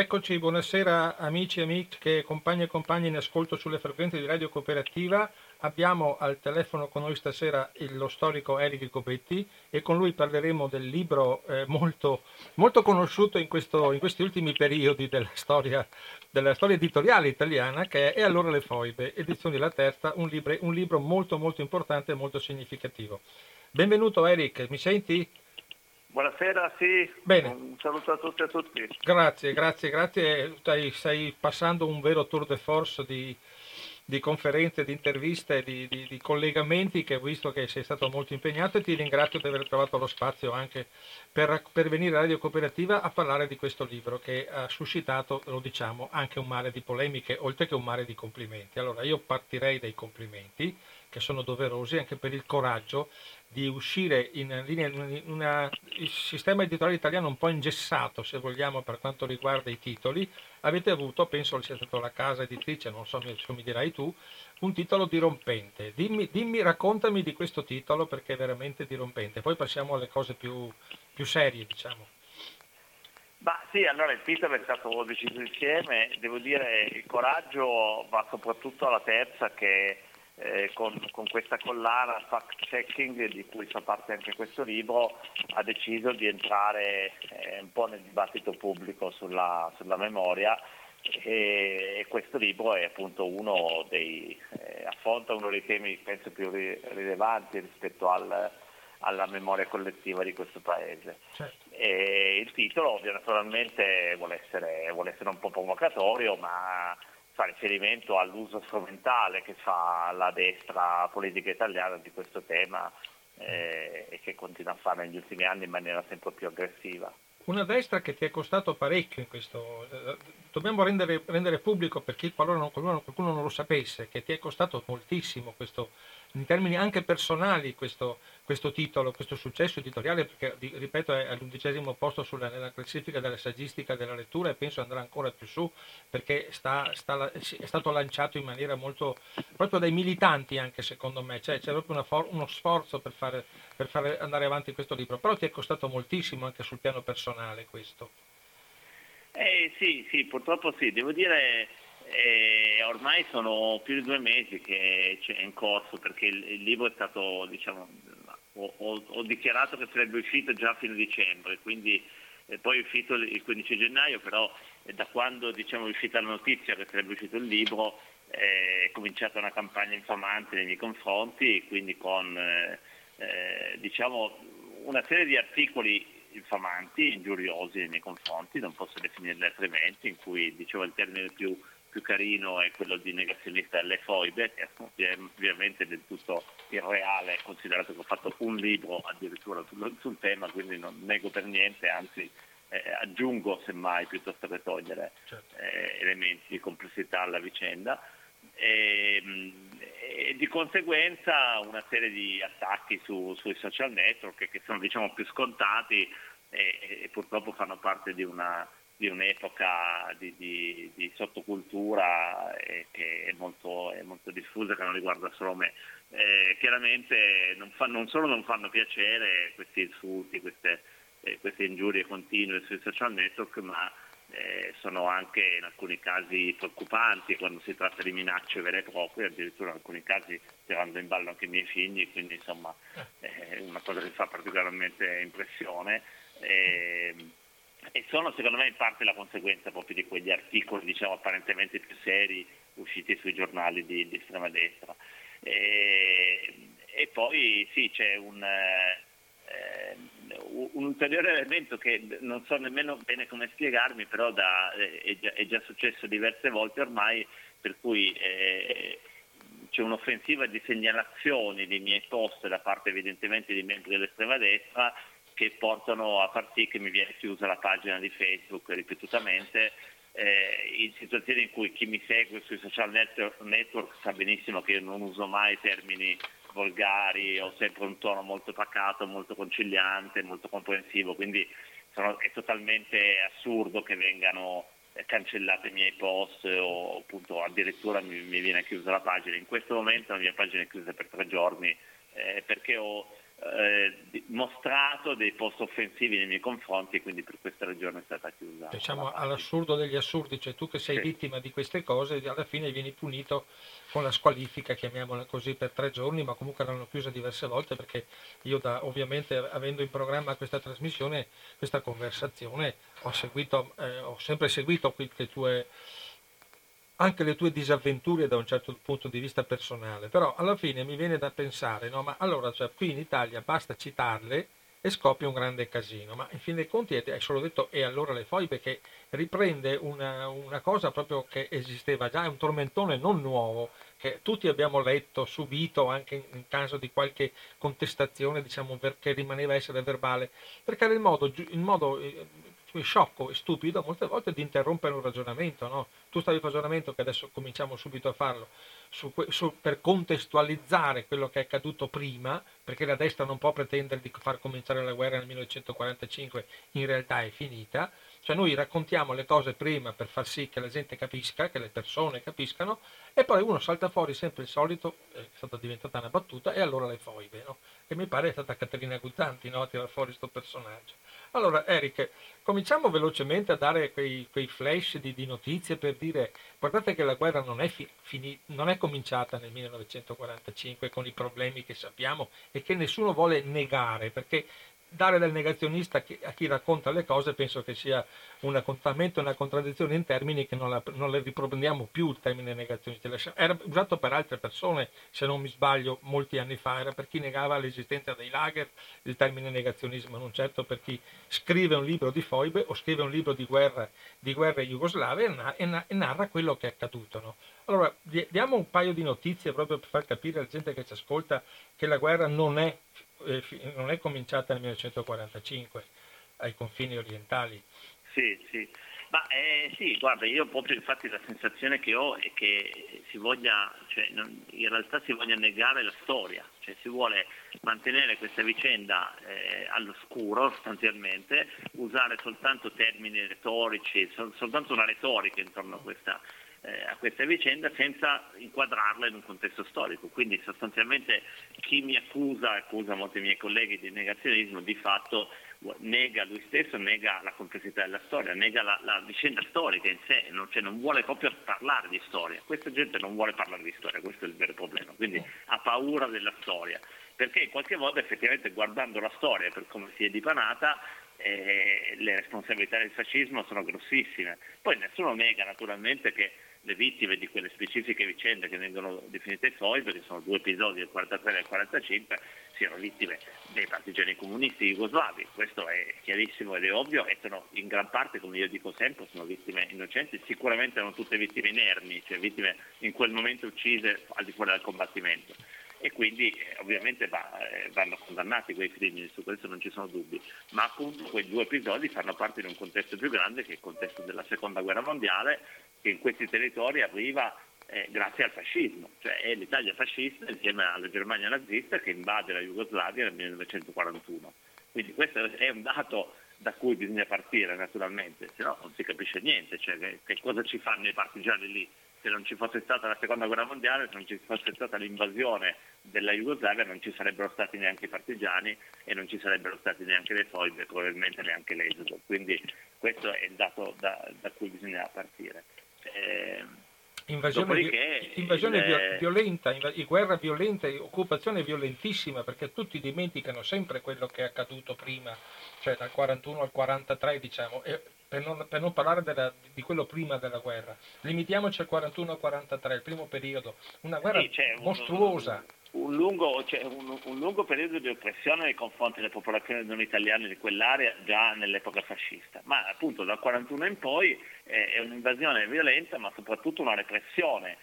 eccoci, buonasera amici e amiche, compagni e compagni in ascolto sulle frequenze di Radio Cooperativa. Abbiamo al telefono con noi stasera lo storico Eric Copetti e con lui parleremo del libro eh, molto, molto, conosciuto in, questo, in, questi ultimi periodi della storia, della storia, editoriale italiana che è E allora le foibe, edizione La Terza, un libro, un libro molto molto importante e molto significativo. Benvenuto Eric, mi senti? Buonasera, sì. Bene. Un saluto a tutti e a tutti. Grazie, grazie, grazie. Stai, stai passando un vero tour de force di, di conferenze, di interviste, di, di, di, collegamenti che ho visto che sei stato molto impegnato e ti ringrazio di aver trovato lo spazio anche per, per venire a Radio Cooperativa a parlare di questo libro che ha suscitato, lo diciamo, anche un mare di polemiche oltre che un mare di complimenti. Allora io partirei dai complimenti che sono doverosi anche per il coraggio di uscire in linea in una, il sistema editoriale italiano un po' ingessato, se vogliamo, per quanto riguarda i titoli. Avete avuto, penso sia stata la casa editrice, non so se mi dirai tu, un titolo dirompente. Dimmi, dimmi, raccontami di questo titolo perché è veramente dirompente. Poi passiamo alle cose più, più serie, diciamo. Ma sì, allora il titolo è stato deciso insieme, devo dire il coraggio va soprattutto alla terza che eh, con, con, questa collana fact checking di cui fa parte anche questo libro ha deciso di entrare eh, un po' nel dibattito pubblico sulla, sulla memoria e, e, questo libro è appunto uno dei, eh, affronta uno dei temi penso più rilevanti rispetto al, alla memoria collettiva di questo paese. Certo. il titolo ovvio naturalmente vuole essere, vuole essere un po' provocatorio ma fa riferimento all'uso strumentale che fa la destra politica italiana di questo tema eh, e che continua a fare negli ultimi anni in maniera sempre più aggressiva. Una destra che ti è costato parecchio in questo. Eh, dobbiamo rendere, rendere pubblico per chi qualora non, qualcuno, qualcuno non lo sapesse, che ti è costato moltissimo questo, in termini anche personali questo, questo titolo, questo successo editoriale, perché ripeto è all'undicesimo posto sulla, nella classifica della saggistica della lettura e penso andrà ancora più su perché sta, sta, è stato lanciato in maniera molto, proprio dai militanti anche secondo me, cioè, c'è proprio for, uno sforzo per fare, per fare andare avanti questo libro, però ti è costato moltissimo anche sul piano personale questo. Eh, sì, sì, purtroppo sì, devo dire eh, ormai sono più di due mesi che è in corso perché il, il libro è stato, diciamo, ho, ho, dichiarato che sarebbe uscito già a fine dicembre, quindi eh, poi è uscito il 15 gennaio, però eh, da quando diciamo, è uscita la notizia che sarebbe uscito il libro eh, è cominciata una campagna infamante nei miei confronti, quindi con eh, eh, diciamo, una serie di articoli infamanti, ingiuriosi nei miei confronti, non posso definirli altrimenti, in cui dicevo il termine più più carino è quello di negazionista delle foibe, che è ovviamente del tutto irreale, considerato che ho fatto un libro addirittura sul, sul tema, quindi non nego per niente, anzi eh, aggiungo semmai piuttosto che togliere certo. eh, elementi di complessità alla vicenda. E, e, di conseguenza una serie di attacchi su, sui social network che sono diciamo più scontati e, e purtroppo fanno parte di una di un'epoca di, di, di sottocultura eh, che è molto, è molto, diffusa, che non riguarda solo me. Eh, chiaramente non, fa, non, solo non fanno piacere questi insulti, queste, eh, queste ingiurie continue sui social network, ma eh, sono anche in alcuni casi preoccupanti quando si tratta di minacce vere e proprie, addirittura in alcuni casi tirando in ballo anche i miei figli, quindi insomma è una cosa che fa particolarmente impressione. Eh, e sono secondo me in parte la conseguenza proprio di quegli articoli diciamo, apparentemente più seri usciti sui giornali di, di estrema destra. E, e, poi sì, c'è un, eh, un, ulteriore elemento che non so nemmeno bene come spiegarmi, però da, è, già, è, già, successo diverse volte ormai, per cui eh, c'è un'offensiva di segnalazioni dei miei post da parte evidentemente di membri dell'estrema destra che portano a far sì che mi viene chiusa la pagina di Facebook ripetutamente eh, in situazioni in cui chi mi segue sui social network, sa benissimo che io non uso mai termini volgari, ho sempre un tono molto pacato, molto conciliante, molto comprensivo, quindi sono, è totalmente assurdo che vengano eh, cancellati i miei post o appunto addirittura mi, mi, viene chiusa la pagina. In questo momento la mia pagina è chiusa per tre giorni eh, perché ho eh, mostrato dei post offensivi nei miei confronti e quindi per questa ragione è stata chiusa. Diciamo all'assurdo degli assurdi, cioè tu che sei sì. vittima di queste cose alla fine vieni punito con la squalifica, chiamiamola così, per tre giorni, ma comunque l'hanno chiusa diverse volte perché io da, ovviamente avendo in programma questa trasmissione, questa conversazione, ho, seguito, eh, ho sempre seguito le tue anche le tue disavventure da un certo punto di vista personale, però alla fine mi viene da pensare, no, ma allora cioè, qui in Italia basta citarle e scoppia un grande casino, ma in fin dei conti hai solo detto e allora le foibe che riprende una, una cosa proprio che esisteva già, è un tormentone non nuovo, che tutti abbiamo letto, subito anche in caso di qualche contestazione, diciamo, che rimaneva essere verbale, perché era il modo, il modo eh, sciocco e stupido molte volte di interrompere un ragionamento. No? Tu stavi un ragionamento che adesso cominciamo subito a farlo su, su, per contestualizzare quello che è accaduto prima, perché la destra non può pretendere di far cominciare la guerra nel 1945, in realtà è finita. Cioè noi raccontiamo le cose prima per far sì che la gente capisca, che le persone capiscano, e poi uno salta fuori sempre il solito, è stata diventata una battuta, e allora le foibe, no? che mi pare è stata Caterina Guzzanti no? a tirare fuori questo personaggio. Allora, Eric, cominciamo velocemente a dare quei, quei flash di, di, notizie per dire, guardate che la guerra non è, fi, fini, non è cominciata nel 1945 con i problemi che sappiamo e che nessuno vuole negare, perché dare del negazionista a chi racconta le cose penso che sia un accontamento e una contraddizione in termini che non, la, non le riproprendiamo più il termine negazionista. Era usato per altre persone, se non mi sbaglio, molti anni fa, era per chi negava l'esistenza dei lager il termine negazionismo, non certo per chi scrive un libro di foibe o scrive un libro di guerra, di guerra jugoslave e, e, narra quello che è accaduto. No? Allora, diamo un paio di notizie proprio per far capire alla gente che ci ascolta che la guerra non è eh, non è cominciata nel 1945 ai confini orientali. Sì, sì. Ma eh, sì, guarda, io proprio infatti la sensazione che ho è che si voglia, cioè, non, in realtà si voglia negare la storia, cioè si vuole mantenere questa vicenda eh, all'oscuro sostanzialmente, usare soltanto termini retorici, sol, soltanto una retorica intorno a questa questa vicenda senza inquadrarla in un contesto storico. Quindi sostanzialmente chi mi accusa, accusa molti miei colleghi di negazionismo, di fatto nega lui stesso, nega la complessità della storia, nega la, la vicenda storica in sé, non, cioè non, vuole proprio parlare di storia. Questa gente non vuole parlare di storia, questo è il vero problema, quindi ha paura della storia, perché qualche modo effettivamente guardando la storia per come si è dipanata eh, le responsabilità del fascismo sono grossissime. Poi nessuno nega naturalmente che le vittime di quelle specifiche vicende che vengono definite foibe, che sono due episodi del 43 e del 45, siano vittime dei partigiani comunisti jugoslavi. Questo è chiarissimo ed è ovvio e sono in gran parte, come io dico sempre, sono vittime innocenti, sicuramente non tutte vittime inermi, cioè vittime in quel momento uccise al di fuori del combattimento. E quindi eh, ovviamente va, eh, vanno condannati quei crimini, su questo non ci sono dubbi, ma appunto quei due episodi fanno parte di un contesto più grande che è il contesto della seconda guerra mondiale che in questi territori arriva eh, grazie al fascismo, cioè è l'Italia fascista insieme alla Germania nazista che invade la Jugoslavia nel 1941. Quindi questo è un dato da cui bisogna partire naturalmente, se no non si capisce niente, cioè che, che cosa ci fanno i partigiani lì se non ci fosse stata la seconda guerra mondiale, se non ci fosse stata l'invasione della Jugoslavia non ci sarebbero stati neanche i partigiani e non ci sarebbero stati neanche le foibe, probabilmente neanche l'esodo. Quindi questo è il dato da, da cui bisogna partire. Eh, invasione, invasione il... violenta, inv- guerra violenta, occupazione violentissima perché tutti dimenticano sempre quello che è accaduto prima, cioè dal 41 al 43 diciamo, e per non, per non parlare della, di quello prima della guerra. Limitiamoci al 41-43, il primo periodo, una guerra sì, mostruosa. Un, un, lungo, cioè, un, un, lungo, periodo di oppressione nei confronti delle popolazioni non italiane di quell'area già nell'epoca fascista, ma appunto dal 41 in poi eh, è un'invasione violenta, ma soprattutto una repressione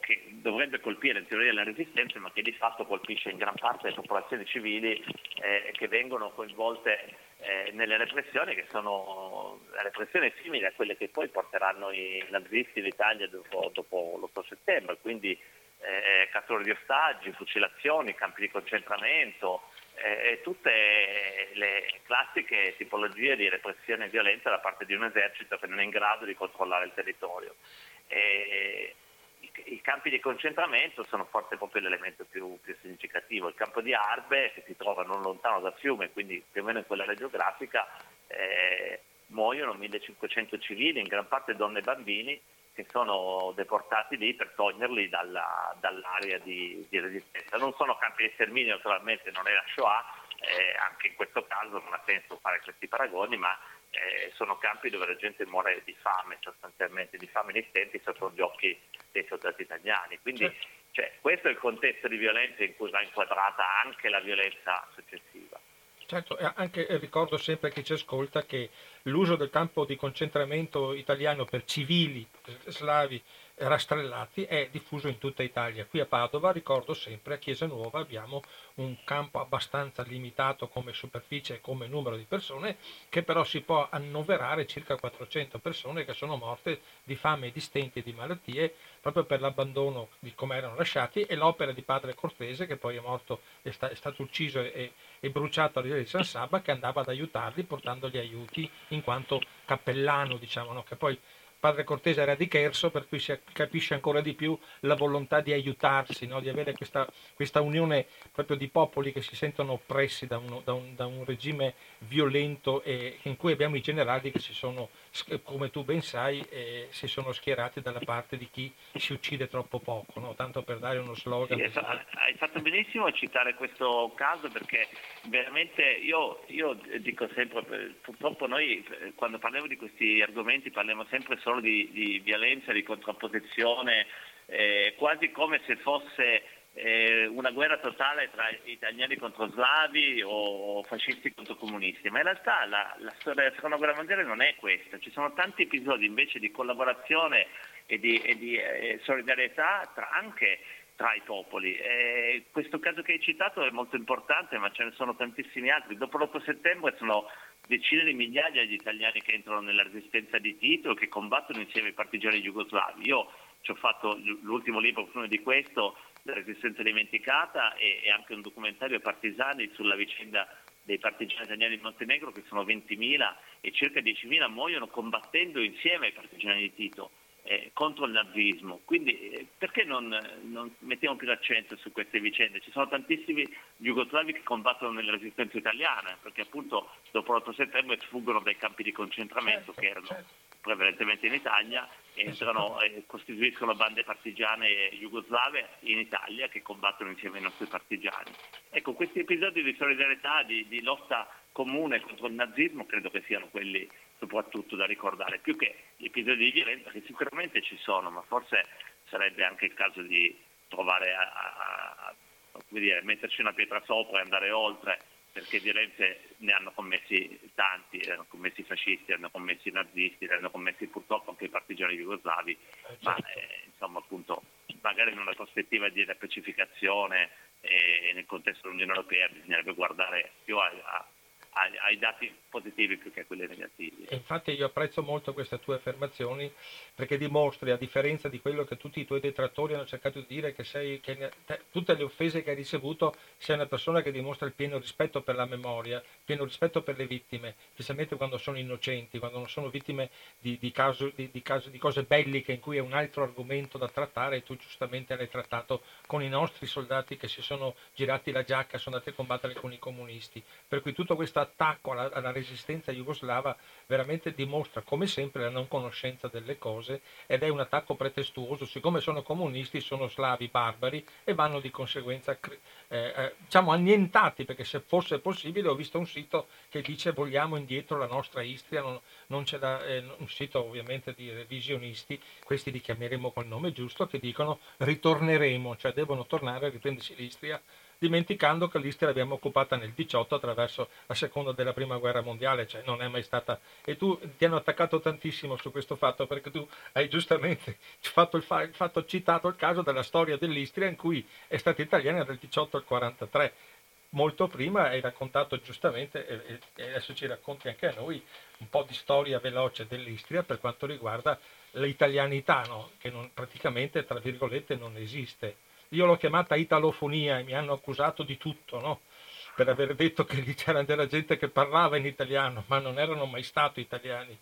che dovrebbe colpire in teoria le resistenze, ma che di fatto colpisce in gran parte le popolazioni civili eh, che vengono coinvolte eh, nelle repressioni, che sono repressioni simili a quelle che poi porteranno i nazisti in Italia dopo, dopo l'8 settembre, quindi eh, catture di ostaggi, fucilazioni, campi di concentramento, eh, tutte le classiche tipologie di repressione e violenza da parte di un esercito che non è in grado di controllare il territorio. E, i campi di concentramento sono forse proprio l'elemento più, più, significativo. Il campo di Arbe, che si trova non lontano da Fiume, quindi più o meno in quella geografica, eh, muoiono 1500 civili, in gran parte donne e bambini, che sono deportati lì per toglierli dalla, dall'area di, di, resistenza. Non sono campi di sterminio, naturalmente non è la Shoah, eh, anche in questo caso non ha senso fare questi paragoni, ma eh, sono campi dove la gente muore di fame, sostanzialmente di fame esistenti sotto gli occhi dei soldati italiani. Quindi cioè, questo è il contesto di violenza in cui va inquadrata anche la violenza successiva. Certo, anche ricordo sempre a chi ci ascolta che l'uso del campo di concentramento italiano per civili slavi rastrellati è diffuso in tutta Italia. Qui a Padova, ricordo sempre, a Chiesa Nuova abbiamo un campo abbastanza limitato come superficie e come numero di persone, che però si può annoverare circa 400 persone che sono morte di fame, di stenti e di malattie proprio per l'abbandono di come erano lasciati e l'opera di padre Cortese che poi è morto, è, sta, è stato ucciso e, e bruciato a Riva di San Saba che andava ad aiutarli portandogli aiuti in quanto cappellano, diciamo, no? che poi padre Cortese era di Cherso, per cui si capisce ancora di più la volontà di aiutarsi, no? di avere questa, questa, unione proprio di popoli che si sentono oppressi da, uno, da, un, da un, regime violento e in cui abbiamo i generali che si sono, come tu ben sai, eh, si sono schierati dalla parte di chi si uccide troppo poco, no? tanto per dare uno slogan. Sì, hai fatto benissimo a citare questo caso perché veramente io, io dico sempre, purtroppo noi quando parliamo di questi argomenti parliamo sempre solo di, di violenza, di contrapposizione, eh, quasi come se fosse eh, una guerra totale tra italiani contro slavi o fascisti contro comunisti, ma in realtà la, la storia della seconda guerra mondiale non è questa, ci sono tanti episodi invece di collaborazione e di, e di eh, solidarietà tra, anche tra i popoli. Eh, questo caso che hai citato è molto importante, ma ce ne sono tantissimi altri. Dopo l'8 settembre sono decine di migliaia di italiani che entrano nella resistenza di Tito e che combattono insieme ai partigiani jugoslavi. Io ci ho fatto l'ultimo libro di questo, La resistenza dimenticata, e, e anche un documentario ai partigiani sulla vicenda dei partigiani italiani di Montenegro, che sono 20.000 e circa 10.000 muoiono combattendo insieme ai partigiani di Tito eh, contro il nazismo. Quindi eh, perché non, non, mettiamo più l'accento su queste vicende? Ci sono tantissimi jugoslavi che combattono nella resistenza italiana, perché appunto dopo l'8 settembre sfuggono dai campi di concentramento certo, che erano certo. prevalentemente in Italia, entrano e costituiscono bande partigiane jugoslave in Italia che combattono insieme ai nostri partigiani. Ecco, questi episodi di solidarietà, di, di lotta comune contro il nazismo credo che siano quelli soprattutto da ricordare, più che gli episodi di violenza che sicuramente ci sono, ma forse sarebbe anche il caso di provare a, a, a dire, metterci una pietra sopra e andare oltre, perché violenze ne hanno commessi tanti, ne hanno commessi i fascisti, ne hanno commessi i nazisti, ne hanno commessi purtroppo anche i partigiani jugoslavi, eh, ma certo. eh, insomma appunto magari in una prospettiva di pacificazione e nel contesto dell'Unione Europea bisognerebbe guardare più a, a ai, ai, dati positivi più che a quelli negativi. Infatti io apprezzo molto queste tue affermazioni perché dimostri, a differenza di quello che tutti i tuoi detrattori hanno cercato di dire, che, sei, che te, tutte le offese che hai ricevuto sei una persona che dimostra il pieno rispetto per la memoria, il pieno rispetto per le vittime, specialmente quando sono innocenti, quando non sono vittime di, di, caso, di, di, caso, cose belliche in cui è un altro argomento da trattare e tu giustamente l'hai trattato con i nostri soldati che si sono girati la giacca, sono andati a combattere con i comunisti. Per cui tutto questo attacco alla, alla, resistenza jugoslava veramente dimostra come sempre la non conoscenza delle cose ed è un attacco pretestuoso, siccome sono comunisti sono slavi barbari e vanno di conseguenza eh, eh, diciamo annientati perché se fosse possibile ho visto un sito che dice vogliamo indietro la nostra Istria, non, non c'è da, eh, un sito ovviamente di revisionisti, questi li chiameremo col nome giusto, che dicono ritorneremo, cioè devono tornare a riprendersi l'Istria dimenticando che l'Istria l'abbiamo occupata nel 18 attraverso la seconda della prima guerra mondiale, cioè non è mai stata... E tu ti hanno attaccato tantissimo su questo fatto perché tu hai giustamente fatto, il fa... fatto citato il caso della storia dell'Istria in cui è stata italiana dal 18 al 43 molto prima hai raccontato giustamente, e adesso ci racconti anche a noi, un po' di storia veloce dell'Istria per quanto riguarda l'italianità, no? che non, praticamente, tra virgolette, non esiste. Io l'ho chiamata italofonia e mi hanno accusato di tutto, no? per aver detto che lì c'era della gente che parlava in italiano, ma non erano mai stati italiani.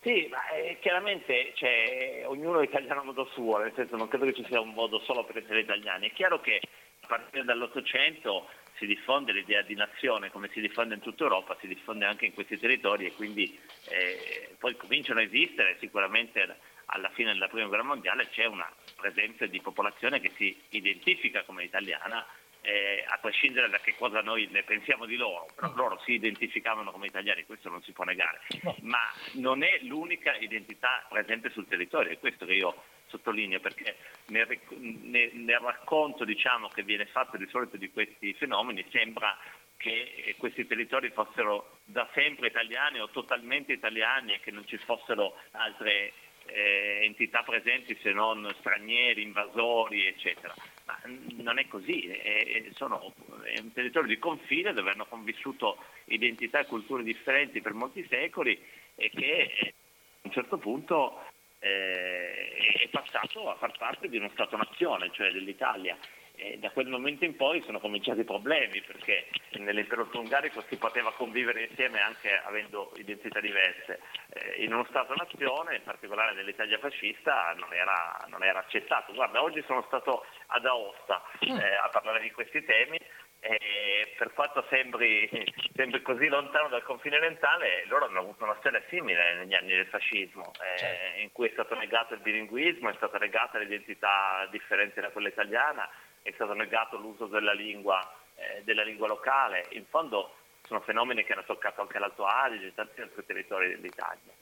Sì, ma eh, chiaramente cioè, ognuno è italiano a modo suo, nel senso non credo che ci sia un modo solo per essere italiani. È chiaro che a partire dall'Ottocento si diffonde l'idea di nazione come si diffonde in tutta Europa, si diffonde anche in questi territori e quindi eh, poi cominciano a esistere sicuramente alla fine della prima guerra mondiale c'è una presenza di popolazione che si identifica come italiana eh, a prescindere da che cosa noi ne pensiamo di loro, però mm. loro si identificavano come italiani, questo non si può negare, ma non è l'unica identità presente sul territorio, è questo che io sottolineo, perché nel, nel, nel racconto diciamo, che viene fatto di solito di questi fenomeni sembra che questi territori fossero da sempre italiani o totalmente italiani e che non ci fossero altre eh, entità presenti se non stranieri, invasori, eccetera. Ma non è così, è, sono, è un territorio di confine dove hanno convissuto identità e culture differenti per molti secoli e che eh, a un certo punto eh, è passato a far parte di uno Stato-nazione, cioè dell'Italia. E da quel momento in poi sono cominciati i problemi perché nell'impero ungarico si poteva convivere insieme anche avendo identità diverse. Eh, in uno Stato-nazione, in particolare nell'Italia fascista, non era, non era accettato. Guarda, oggi sono stato ad Aosta mm. eh, a parlare di questi temi e per quanto sembri, sembri, così lontano dal confine orientale, loro hanno avuto una storia simile negli anni del fascismo, eh, certo. in cui è stato negato il bilinguismo, è stata negata l'identità differente da quella italiana, è stato negato l'uso della lingua, eh, della lingua locale. In fondo sono fenomeni che hanno toccato anche l'Alto Adige e tanti altri territori dell'Italia.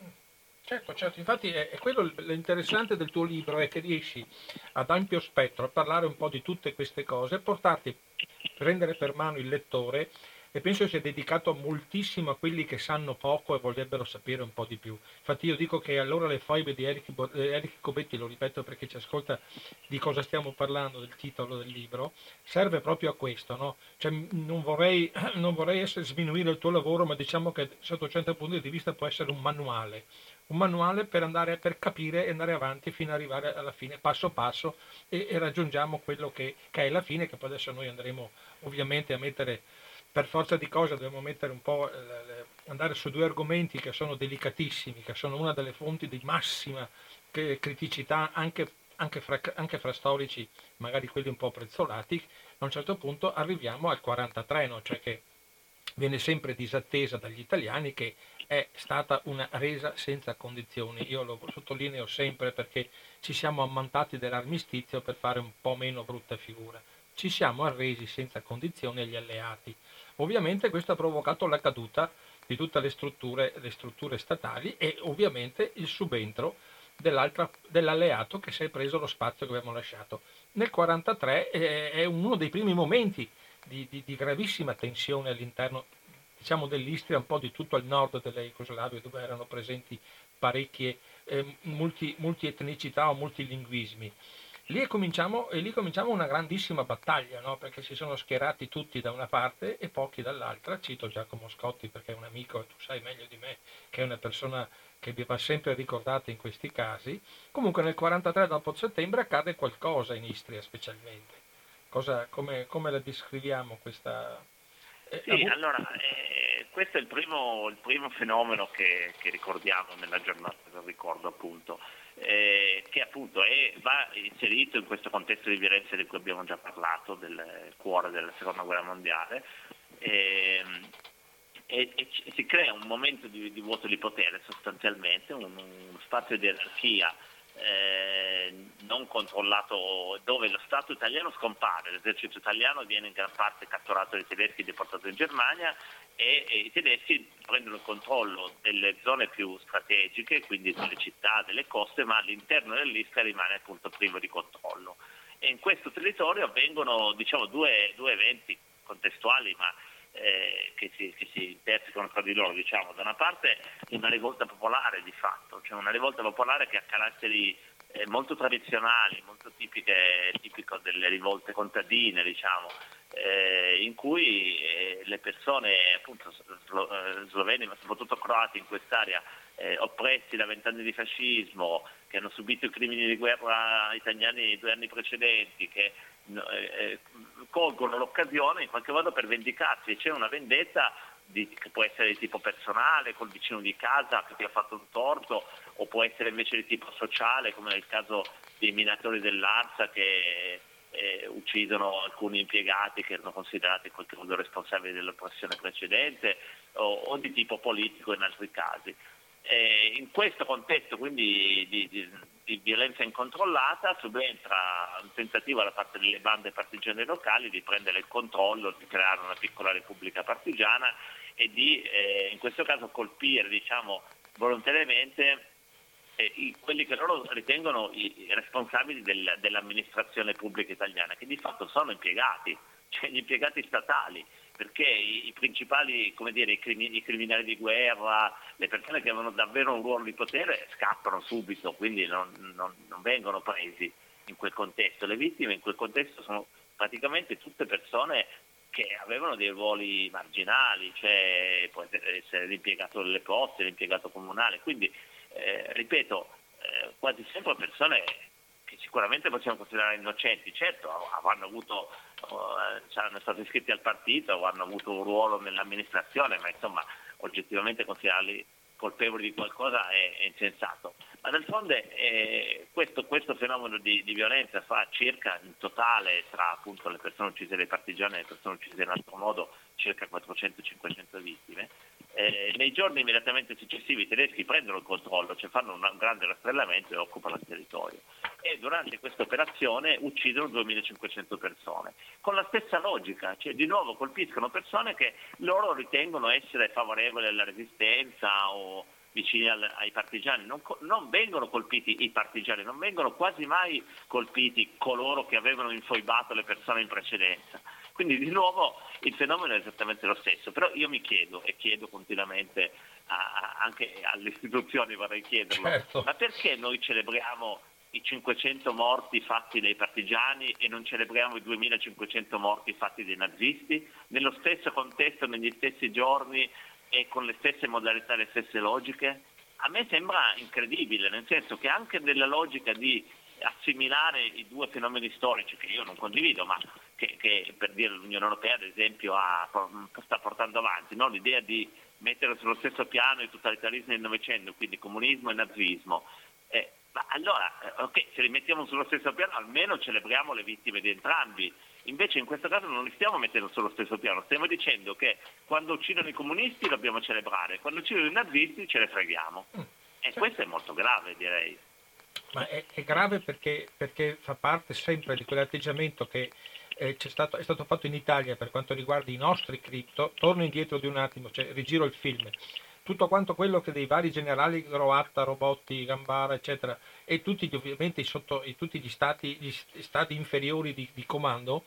Certo, certo, infatti è, è quello l'interessante del tuo libro è che riesci ad ampio spettro a parlare un po' di tutte queste cose e portarti, prendere per mano il lettore e penso sia dedicato moltissimo a quelli che sanno poco e vorrebbero sapere un po' di più. Infatti io dico che allora le foibe di Eric, Eric Cobetti, lo ripeto perché ci ascolta di cosa stiamo parlando, del titolo del libro, serve proprio a questo, no? cioè, non, vorrei, non vorrei essere, sminuire il tuo lavoro, ma diciamo che sotto certi punti di vista può essere un manuale, un manuale per, andare, per capire e andare avanti fino ad arrivare alla fine, passo passo, e, e raggiungiamo quello che, che, è la fine, che poi adesso noi andremo ovviamente a mettere per forza di cose dobbiamo mettere un po', eh, andare su due argomenti che sono delicatissimi, che sono una delle fonti di massima criticità anche, anche, fra, anche fra, storici, magari quelli un po' prezzolati, a un certo punto arriviamo al 43, no? cioè che viene sempre disattesa dagli italiani che è stata una resa senza condizioni. Io lo sottolineo sempre perché ci siamo ammantati dell'armistizio per fare un po' meno brutta figura. Ci siamo arresi senza condizioni agli alleati. Ovviamente questo ha provocato la caduta di tutte le strutture, le strutture statali e ovviamente il subentro dell'alleato che si è preso lo spazio che abbiamo lasciato. Nel 1943 eh, è uno dei primi momenti di, di, di gravissima tensione all'interno diciamo, dell'Istria, un po' di tutto il nord della Jugoslavia, dove erano presenti parecchie eh, multi, multietnicità o multilinguismi. Lì cominciamo, e lì cominciamo una grandissima battaglia, no? perché si sono schierati tutti da una parte e pochi dall'altra. Cito Giacomo Scotti perché è un amico e tu sai meglio di me che è una persona che vi va sempre ricordata in questi casi. Comunque nel 43 dopo settembre accade qualcosa in Istria specialmente. Cosa, come, come, la descriviamo questa... Eh, sì, allora, eh, questo è il primo, il primo fenomeno che, che, ricordiamo nella giornata del ricordo appunto eh, che appunto è, va inserito in questo contesto di violenza di cui abbiamo già parlato, del cuore della seconda guerra mondiale. Eh, e, e, si crea un momento di, di, vuoto di potere sostanzialmente, un, uno spazio di anarchia eh, non controllato dove lo Stato italiano scompare, l'esercito italiano viene in gran parte catturato dai tedeschi e deportato in Germania e, e, i tedeschi prendono il controllo delle zone più strategiche, quindi delle città, delle coste, ma all'interno dell'Istria rimane appunto privo di controllo. E in questo territorio avvengono diciamo, due, due eventi contestuali, ma eh, che, si, che, si, intersecano tra di loro. Diciamo. Da una parte una rivolta popolare di fatto, cioè una rivolta popolare che ha caratteri eh, molto tradizionali, molto tipiche, tipico delle rivolte contadine, diciamo, eh, in cui eh, le persone, appunto slo, eh, sloveni ma soprattutto croati in quest'area, eh, oppressi da vent'anni di fascismo, che hanno subito i crimini di guerra italiani due anni precedenti, che eh, colgono l'occasione in qualche modo per vendicarsi. C'è una vendetta di, che può essere di tipo personale, col vicino di casa che ti ha fatto un torto, o può essere invece di tipo sociale, come nel caso dei minatori dell'Arsa che eh, uccidono alcuni impiegati che erano considerati in qualche modo responsabili dell'oppressione precedente, o, o di tipo politico in altri casi. Eh, in questo contesto quindi di, di, di, violenza incontrollata subentra un tentativo da parte delle bande partigiane locali di prendere il controllo, di creare una piccola repubblica partigiana e di eh, in questo caso colpire diciamo, volontariamente i, quelli che loro ritengono i, responsabili del, dell'amministrazione pubblica italiana, che di fatto sono impiegati, cioè gli impiegati statali, perché i, i principali, dire, i, crimi, i, criminali di guerra, le persone che avevano davvero un ruolo di potere scappano subito, quindi non, non, non vengono presi in quel contesto. Le vittime in quel contesto sono praticamente tutte persone che avevano dei ruoli marginali, cioè può essere l'impiegato delle poste, l'impiegato comunale, quindi eh, ripeto, eh, quasi sempre persone che sicuramente possiamo considerare innocenti, certo avranno avuto, eh, saranno stati iscritti al partito o hanno avuto un ruolo nell'amministrazione, ma insomma oggettivamente considerarli colpevoli di qualcosa è, è insensato. Ma nel fondo eh, questo, questo, fenomeno di, di, violenza fa circa in totale tra appunto, le persone uccise dai partigiani e le persone uccise in altro modo circa 400-500 vittime. Eh, nei giorni immediatamente successivi i tedeschi prendono il controllo, cioè fanno un grande rastrellamento e occupano il territorio. E durante questa operazione uccidono 2500 persone. Con la stessa logica, cioè di nuovo colpiscono persone che loro ritengono essere favorevoli alla resistenza o vicini al, ai partigiani, non, non, vengono colpiti i partigiani, non vengono quasi mai colpiti coloro che avevano infoibato le persone in precedenza. Quindi di nuovo il fenomeno è esattamente lo stesso, però io mi chiedo e chiedo continuamente a, anche alle istituzioni, vorrei chiederlo, certo. ma perché noi celebriamo i 500 morti fatti dai partigiani e non celebriamo i 2500 morti fatti dai nazisti? Nello stesso contesto, negli stessi giorni e con le stesse modalità, le stesse logiche? A me sembra incredibile, nel senso che anche nella logica di assimilare i due fenomeni storici, che io non condivido, ma che, che per dire l'Unione Europea ad esempio ha, sta portando avanti, no? l'idea di mettere sullo stesso piano il totalitarismo del Novecento, quindi comunismo e nazismo. Eh, ma allora, eh, ok, se li mettiamo sullo stesso piano almeno celebriamo le vittime di entrambi Invece in questo caso non li stiamo mettendo sullo stesso piano, stiamo dicendo che quando uccidono i comunisti dobbiamo celebrare, quando uccidono i nazisti ce ne freghiamo. Mm, e questo è molto grave direi. Ma è, è grave perché, perché, fa parte sempre di quell'atteggiamento che eh, stato, è stato fatto in Italia per quanto riguarda i nostri cripto. Torno indietro di un attimo, cioè rigiro il film tutto quanto quello che dei vari generali Groatta, Robotti, Gambara, eccetera, e tutti ovviamente sotto, e tutti gli stati, gli stati inferiori di, di comando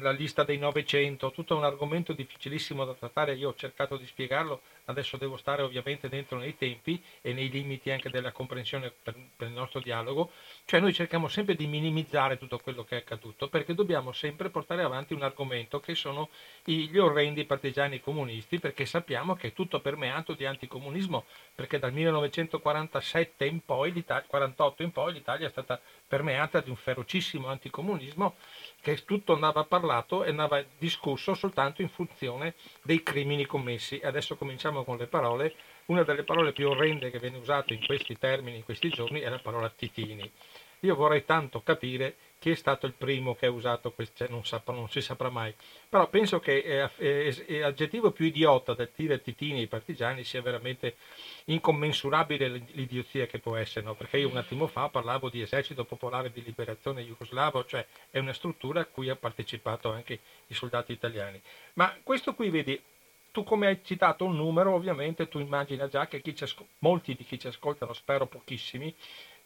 la lista dei 900, tutto un argomento difficilissimo da trattare, io ho cercato di spiegarlo, adesso devo stare ovviamente dentro nei tempi e nei limiti anche della comprensione per, per, il nostro dialogo, cioè noi cerchiamo sempre di minimizzare tutto quello che è accaduto perché dobbiamo sempre portare avanti un argomento che sono gli orrendi partigiani comunisti perché sappiamo che è tutto permeato di anticomunismo perché dal 1947 in poi, 48 in poi l'Italia è stata permeata di un ferocissimo anticomunismo che tutto andava parlato e andava discusso soltanto in funzione dei crimini commessi. Adesso cominciamo con le parole. Una delle parole più orrende che viene usata in questi termini, in questi giorni, è la parola titini. Io vorrei tanto capire chi è stato il primo che ha usato questo, non, saprà, non, si saprà mai. Però penso che è, è, è l'aggettivo più idiota del dire titini ai partigiani sia veramente incommensurabile l'idiozia che può essere, no? perché io un attimo fa parlavo di esercito popolare di liberazione jugoslavo, cioè è una struttura a cui hanno partecipato anche i soldati italiani. Ma questo qui, vedi, tu come hai citato un numero, ovviamente tu immagina già che asco- molti di chi ci ascoltano, spero pochissimi,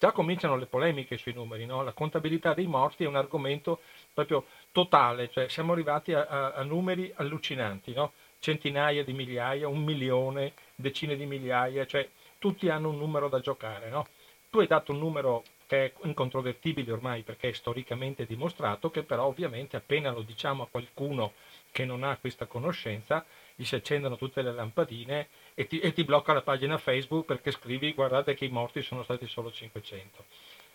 già cominciano le polemiche sui numeri, no? la contabilità dei morti è un argomento proprio totale, cioè siamo arrivati a, a, a numeri allucinanti, no? centinaia di migliaia, un milione, decine di migliaia, cioè tutti hanno un numero da giocare. No? Tu hai dato un numero che è incontrovertibile ormai perché è storicamente dimostrato, che però ovviamente appena lo diciamo a qualcuno che non ha questa conoscenza, gli si accendono tutte le lampadine e ti, e ti blocca la pagina Facebook perché scrivi guardate che i morti sono stati solo 500.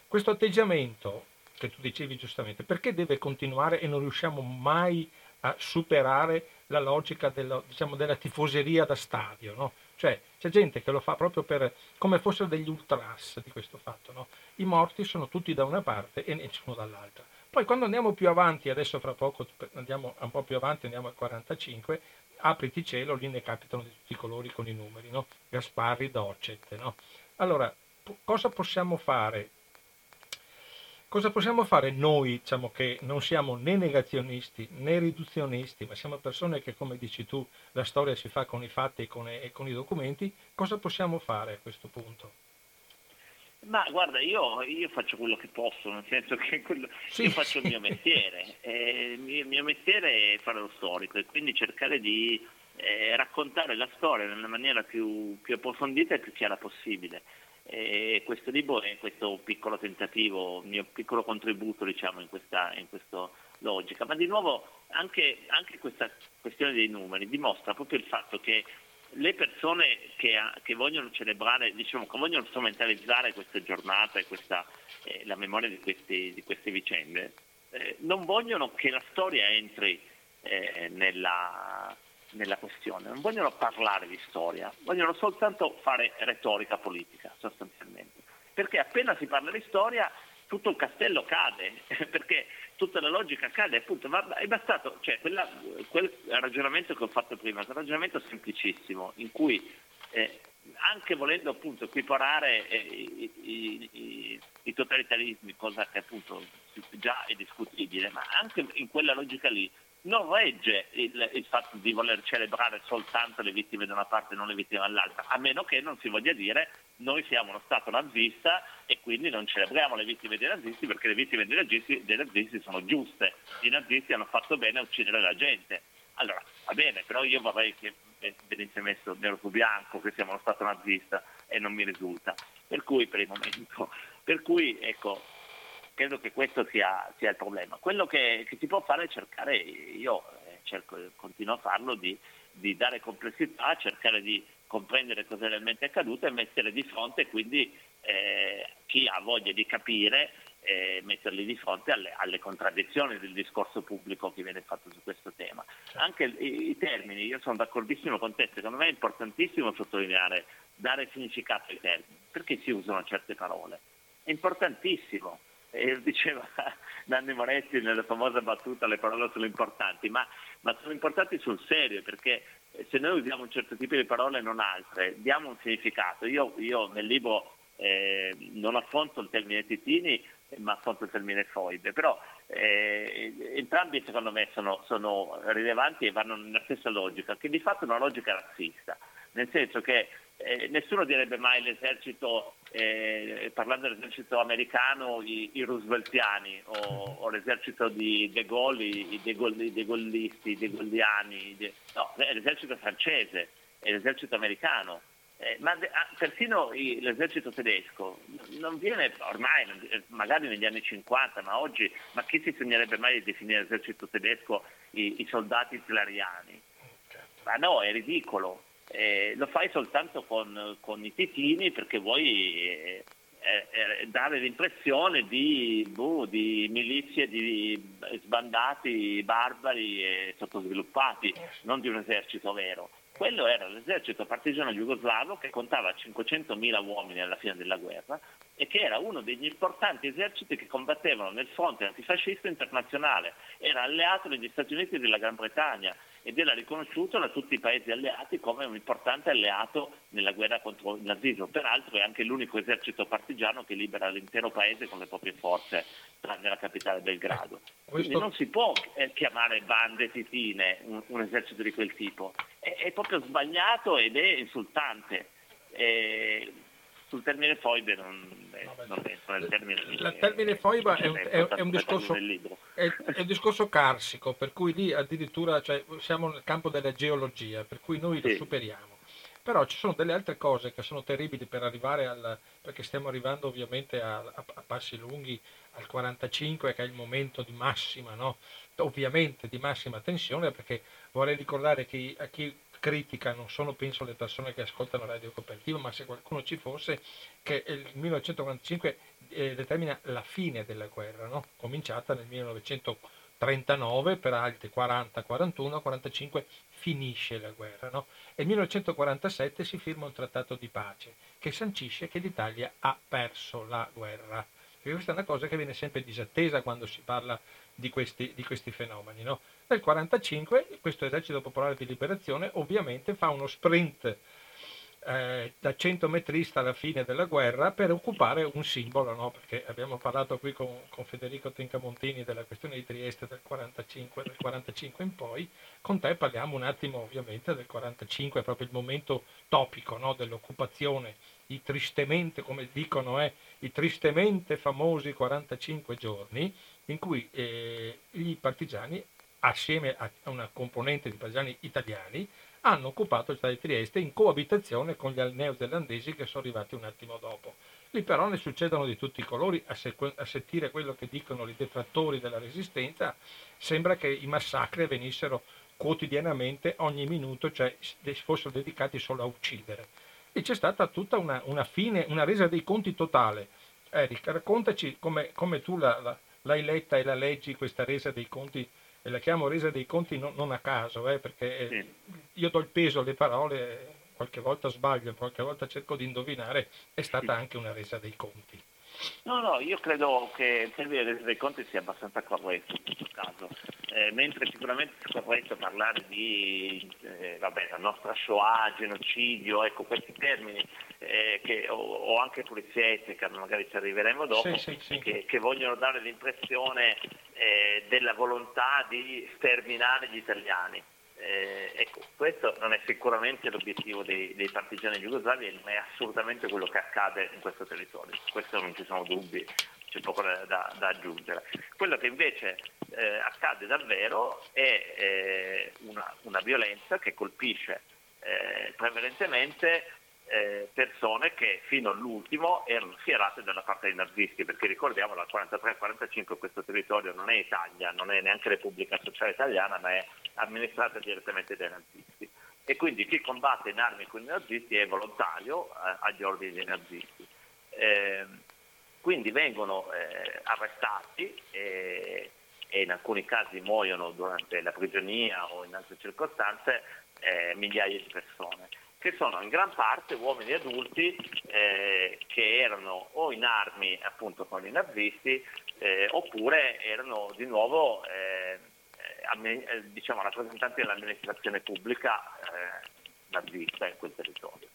Questo atteggiamento che tu dicevi giustamente, perché deve continuare e non riusciamo mai a superare la logica dello, diciamo, della tifoseria da stadio, no? Cioè, c'è gente che lo fa proprio per, come fossero degli ultras di questo fatto, no? I morti sono tutti da una parte e nessuno dall'altra. Poi quando andiamo più avanti, adesso fra poco andiamo un po' più avanti, andiamo al 45, apriti cielo, lì ne capitano di tutti i colori con i numeri, no? Gasparri, Docet, no? Allora, cosa possiamo fare? Cosa possiamo fare noi, diciamo che non siamo né negazionisti né riduzionisti, ma siamo persone che, come dici tu, la storia si fa con i fatti e con, e con i documenti, cosa possiamo fare a questo punto? Ma guarda, io, io, faccio quello che posso, nel senso che quello, sì. io faccio il mio mestiere. Eh, il, mio, il, mio, mestiere è fare lo storico e quindi cercare di eh, raccontare la storia nella maniera più, più approfondita e più chiara possibile. E questo libro è questo piccolo tentativo, il mio piccolo contributo diciamo, in questa in questa logica, ma di nuovo anche, anche, questa questione dei numeri dimostra proprio il fatto che le persone che, che vogliono celebrare, diciamo, che vogliono strumentalizzare questa giornata e questa, eh, la memoria di, questi, di queste vicende, eh, non vogliono che la storia entri eh, nella, nella questione, non vogliono parlare di storia, vogliono soltanto fare retorica politica sostanzialmente. Perché appena si parla di storia tutto il castello cade, perché tutta la logica cade, appunto, ma è bastato, cioè quella, quel ragionamento che ho fatto prima, è un ragionamento semplicissimo, in cui eh, anche volendo appunto equiparare eh, i, i, i, i, totalitarismi, cosa che appunto già è discutibile, ma anche in quella logica lì non regge il, il, fatto di voler celebrare soltanto le vittime da una parte e non le vittime dall'altra, a meno che non si voglia dire noi siamo uno Stato nazista e quindi non celebriamo le vittime dei nazisti perché le vittime dei nazisti, dei nazisti sono giuste, i nazisti hanno fatto bene a uccidere la gente. Allora, va bene, però io vorrei che venisse messo nero su bianco che siamo uno Stato nazista e non mi risulta. Per cui, per il momento, per cui ecco, credo che questo sia, sia il problema. Quello che, che, si può fare è cercare, io eh, cerco, continuo a farlo, di, di, dare complessità, cercare di comprendere cosa è realmente accaduto e mettere di fronte quindi eh, chi ha voglia di capire eh, metterli di fronte alle, alle, contraddizioni del discorso pubblico che viene fatto su questo tema. Certo. Anche i, i, termini, io sono d'accordissimo con te, secondo me è importantissimo sottolineare, dare significato ai termini, perché si usano certe parole. È importantissimo, e diceva Nanni Moretti nella famosa battuta le parole sono importanti, ma, ma, sono importanti sul serio perché se noi usiamo un certo tipo di parole e non altre, diamo un significato. Io, io nel libro eh, non affronto il termine titini, ma affronto il termine foibe, però eh, entrambi secondo me sono, sono rilevanti e vanno nella stessa logica, che di fatto è una logica razzista, nel senso che eh, nessuno direbbe mai l'esercito, eh, parlando dell'esercito americano, i, i rooseveltiani o, o, l'esercito di De Gaulle, i De, Gaulle, de Gaullisti, i De Gaulliani, de, no, l'esercito francese e l'esercito americano. Eh, ma de, ah, persino i, l'esercito tedesco non viene ormai, magari negli anni 50, ma oggi, ma chi si sognerebbe mai di definire l'esercito tedesco i, i soldati hitleriani? Ma no, è ridicolo eh, lo fai soltanto con, con, i titini perché vuoi eh, eh, dare l'impressione di, boh, di, milizie di sbandati, barbari e sottosviluppati, non di un esercito vero. Quello era l'esercito partigiano jugoslavo che contava 500.000 uomini alla fine della guerra e che era uno degli importanti eserciti che combattevano nel fronte antifascista internazionale. Era alleato degli Stati Uniti e della Gran Bretagna ed era riconosciuto da tutti i paesi alleati come un importante alleato nella guerra contro il nazismo. Peraltro è anche l'unico esercito partigiano che libera l'intero paese con le proprie forze, tranne la capitale Belgrado. Eh, Quindi non si può eh, chiamare bande titine un, un, esercito di quel tipo. È, è proprio sbagliato ed è insultante. E sul termine foibe non, eh, no, non penso nel termine il termine foiba è un, è, è, un discorso, è, un discorso carsico per cui lì addirittura cioè, siamo nel campo della geologia per cui noi sì. lo superiamo però ci sono delle altre cose che sono terribili per arrivare al perché stiamo arrivando ovviamente a, a, a passi lunghi al 45 che è il momento di massima no? ovviamente di massima tensione perché vorrei ricordare che a chi critica non sono penso le persone che ascoltano Radio Cooperativa, ma se qualcuno ci fosse, che il 1945 eh, determina la fine della guerra, no? cominciata nel 1939 per altri 40, 41, 45 finisce la guerra no? e nel 1947 si firma un trattato di pace che sancisce che l'Italia ha perso la guerra. E questa è una cosa che viene sempre disattesa quando si parla di questi, di questi fenomeni. No? Nel 1945 questo esercito popolare di liberazione ovviamente fa uno sprint eh, da centometrista alla fine della guerra per occupare un simbolo, no? perché abbiamo parlato qui con, con, Federico Tencamontini della questione di Trieste del 45, del 45 in poi, con te parliamo un attimo ovviamente del 45, proprio il momento topico no? dell'occupazione, i tristemente, come dicono, eh, i tristemente famosi 45 giorni in cui eh, i partigiani assieme a una componente di partigiani italiani hanno occupato il città di Trieste in coabitazione con gli neozelandesi che sono arrivati un attimo dopo. Lì però ne succedono di tutti i colori, a, se- a sentire quello che dicono i detrattori della resistenza, sembra che i massacri avvenissero quotidianamente, ogni minuto, cioè fossero dedicati solo a uccidere. E c'è stata tutta una, una fine, una resa dei conti totale. Eric, raccontaci come, come tu la, la, l'hai letta e la leggi questa resa dei conti e la chiamo resa dei conti non, non a caso, eh, perché sì. io do il peso alle parole, qualche volta sbaglio, qualche volta cerco di indovinare, è stata anche una resa dei conti. No, no, io credo che il termine resa dei conti sia abbastanza corretto in questo caso, eh, mentre sicuramente è corretto parlare di eh, vabbè, la nostra Shoah, genocidio, ecco questi termini eh, che, o, o, anche pulizia etnica, magari ci arriveremo dopo, sì, sì, sì. Che, che, vogliono dare l'impressione eh, della volontà di sterminare gli italiani. Eh, ecco, questo non è sicuramente l'obiettivo dei, dei partigiani jugoslavi non è assolutamente quello che accade in questo territorio, questo non ci sono dubbi, c'è poco da, da, da aggiungere. Quello che invece eh, accade davvero è eh, una, una, violenza che colpisce eh, prevalentemente eh, persone che fino all'ultimo erano schierate dalla parte dei nazisti, perché ricordiamo dal 43-45 questo territorio non è Italia, non è neanche Repubblica Sociale Italiana, ma è amministrata direttamente dai nazisti. E quindi chi combatte in armi con i nazisti è volontario eh, agli ordini dei nazisti. Eh, quindi vengono eh, arrestati e, e, in alcuni casi muoiono durante la prigionia o in altre circostanze eh, migliaia di persone che sono in gran parte uomini adulti eh, che erano o in armi appunto con i nazisti eh, oppure erano di nuovo eh, diciamo, rappresentanti dell'amministrazione pubblica eh, nazista in quel territorio.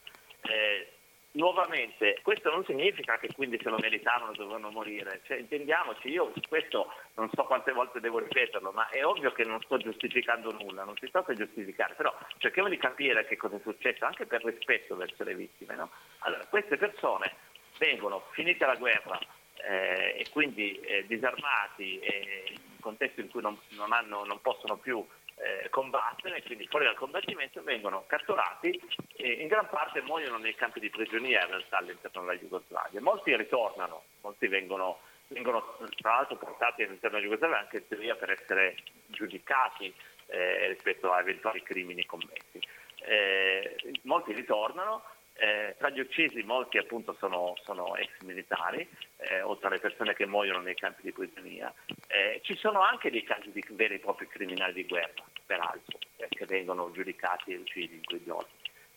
Eh, nuovamente, questo non significa che quindi se lo meritavano dovevano morire, cioè, intendiamoci, io questo non so quante volte devo ripeterlo, ma è ovvio che non sto giustificando nulla, non si tratta di giustificare, però cerchiamo di capire che cosa è successo, anche per rispetto verso le vittime. No? Allora, queste persone vengono, finita la guerra, eh, e quindi eh, disarmati eh, in contesti in cui non, non, hanno, non possono più eh, combattere, quindi fuori dal combattimento vengono catturati e in gran parte muoiono nei campi di prigionia in realtà all'interno della Jugoslavia. Molti ritornano, molti vengono, vengono tra l'altro portati all'interno della Jugoslavia anche in teoria per essere giudicati eh, rispetto a eventuali crimini commessi. Eh, molti ritornano, eh, tra gli uccisi molti appunto sono, sono ex militari, eh, oltre alle persone che muoiono nei campi di prigionia. Eh, ci sono anche dei casi di veri e propri criminali di guerra, peraltro, eh, che vengono giudicati e uccisi in quei giorni.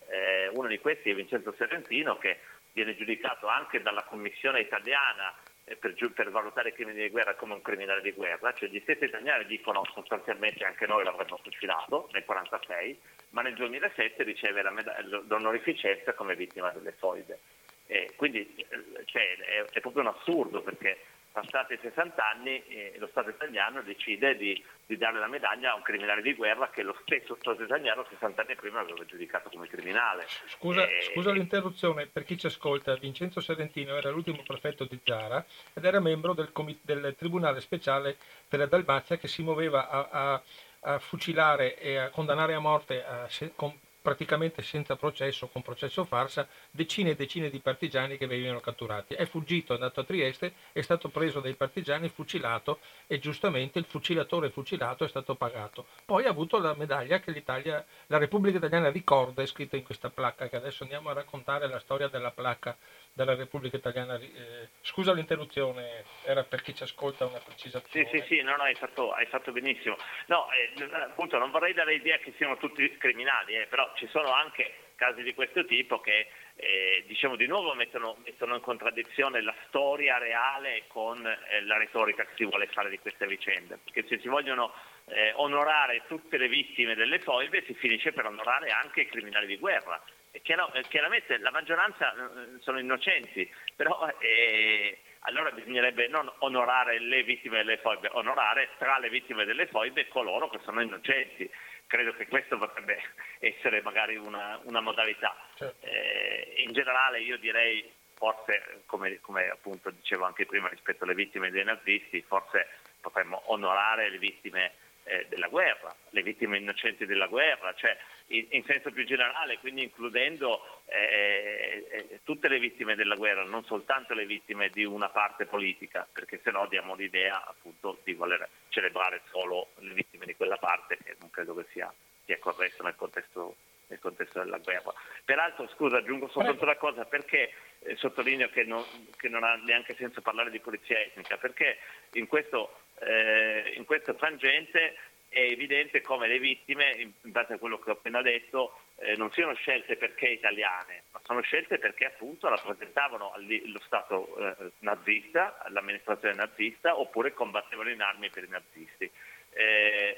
Eh, uno di questi è Vincenzo Serentino che viene giudicato anche dalla Commissione italiana per, per, valutare i crimini di guerra come un criminale di guerra, cioè gli stessi italiani dicono sostanzialmente anche noi l'avremmo fucilato nel 1946, ma nel 2007 riceve medaglia, l'onorificenza come vittima delle foide. Eh, quindi cioè, è, è, proprio un assurdo perché passati 60 anni eh, lo Stato italiano decide di, di, dare la medaglia a un criminale di guerra che lo stesso Stato italiano 60 anni prima aveva giudicato come criminale. Scusa, eh, scusa l'interruzione, per chi ci ascolta, Vincenzo Serentino era l'ultimo prefetto di Zara ed era membro del, comit- del Tribunale Speciale per la Dalmazia che si muoveva a, a, a, fucilare e a condannare a morte a, con praticamente senza processo, con processo farsa, decine e decine di partigiani che venivano catturati. È fuggito, è andato a Trieste, è stato preso dai partigiani, fucilato e giustamente il fucilatore fucilato è stato pagato. Poi ha avuto la medaglia che l'Italia, la Repubblica Italiana ricorda, è scritta in questa placca, che adesso andiamo a raccontare la storia della placca della Repubblica Italiana. Eh, scusa l'interruzione, era per chi ci ascolta una precisazione. Sì, sì, sì, no, no, hai fatto, hai fatto benissimo. No, eh, appunto non vorrei dare l'idea che siano tutti criminali, eh, però ci sono anche casi di questo tipo che eh, diciamo di nuovo mettono, mettono, in contraddizione la storia reale con eh, la retorica che si vuole fare di queste vicende, perché se si vogliono eh, onorare tutte le vittime delle foibe si finisce per onorare anche i criminali di guerra. E chiaramente la maggioranza eh, sono innocenti, però eh, allora bisognerebbe non onorare le vittime delle foibe, onorare tra le vittime delle foibe coloro che sono innocenti credo che questo potrebbe essere magari una, una modalità. Certo. Eh, in generale io direi forse, come, come, appunto dicevo anche prima rispetto alle vittime dei nazisti, forse potremmo onorare le vittime eh, della guerra, le vittime innocenti della guerra, cioè in, in senso più generale, quindi includendo eh, eh, tutte le vittime della guerra, non soltanto le vittime di una parte politica, perché sennò diamo l'idea appunto di voler celebrare solo le vittime di quella parte, che non credo che sia, sia corretto nel contesto nel contesto della guerra. Peraltro, scusa, aggiungo soltanto una cosa, perché eh, sottolineo che non, che non, ha neanche senso parlare di pulizia etnica, perché in questo eh, in questo frangente è evidente come le vittime, in base a quello che ho appena detto, eh, non siano scelte perché italiane, ma sono scelte perché appunto rappresentavano lo Stato eh, nazista, l'amministrazione nazista, oppure combattevano in armi per i nazisti. Eh,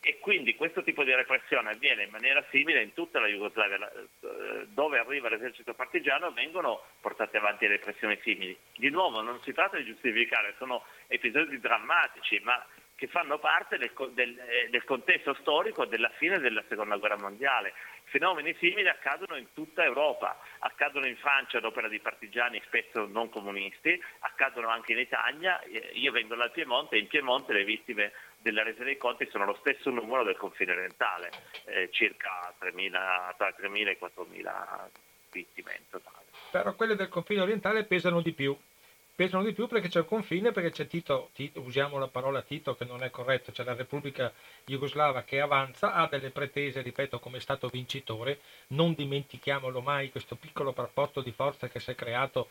e quindi questo tipo di repressione avviene in maniera simile in tutta la Jugoslavia, eh, dove arriva l'esercito partigiano vengono portate avanti repressioni simili. Di nuovo non si tratta di giustificare, sono episodi drammatici, ma che fanno parte del, del, eh, del, contesto storico della fine della seconda guerra mondiale. Fenomeni simili accadono in tutta Europa, accadono in Francia ad opera di partigiani spesso non comunisti, accadono anche in Italia, eh, io vengo dal Piemonte e in Piemonte le vittime della resa dei conti sono lo stesso numero del confine orientale, eh, circa 3.000, tra 3.000 e 4.000 vittime in totale. Però quelle del confine orientale pesano di più pesano di più perché c'è il confine, perché c'è Tito, Tito, usiamo la parola Tito che non è corretto, c'è la Repubblica Jugoslava che avanza, ha delle pretese, ripeto, come Stato vincitore, non dimentichiamolo mai questo piccolo rapporto di forza che si è creato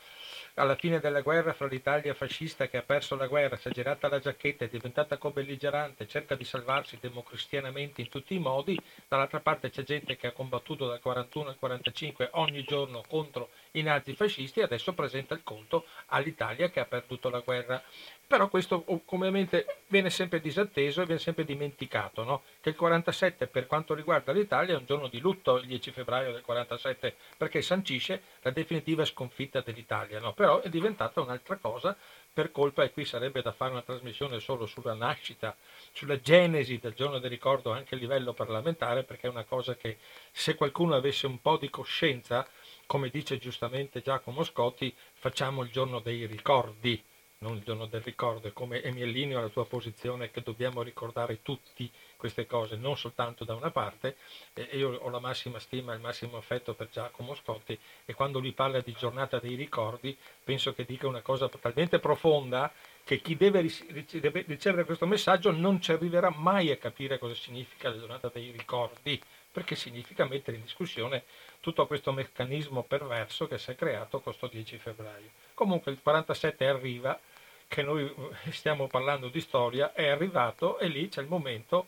alla fine della guerra fra l'Italia fascista che ha perso la guerra, si è girata la giacchetta, è diventata co-belligerante, cerca di salvarsi democristianamente in tutti i modi, dall'altra parte c'è gente che ha combattuto dal 41 al 45 ogni giorno contro i nazifascisti e adesso presenta il conto all'Italia che ha perduto la guerra. Però questo ovviamente viene sempre disatteso e viene sempre dimenticato, no? che il 47 per quanto riguarda l'Italia è un giorno di lutto, il 10 febbraio del 47, perché sancisce la definitiva sconfitta dell'Italia, no? però è diventata un'altra cosa per colpa, e qui sarebbe da fare una trasmissione solo sulla nascita, sulla genesi del giorno del ricordo anche a livello parlamentare, perché è una cosa che se qualcuno avesse un po' di coscienza come dice giustamente Giacomo Scotti, facciamo il giorno dei ricordi, non il giorno del ricordo, come e mi allineo alla tua posizione che dobbiamo ricordare tutti queste cose, non soltanto da una parte, e io ho la massima stima e il massimo affetto per Giacomo Scotti e quando lui parla di giornata dei ricordi penso che dica una cosa talmente profonda che chi deve ricevere questo messaggio non ci arriverà mai a capire cosa significa la giornata dei ricordi, perché significa mettere in discussione tutto questo meccanismo perverso che si è creato questo 10 febbraio. Comunque il 47 arriva, che noi stiamo parlando di storia, è arrivato e lì c'è il momento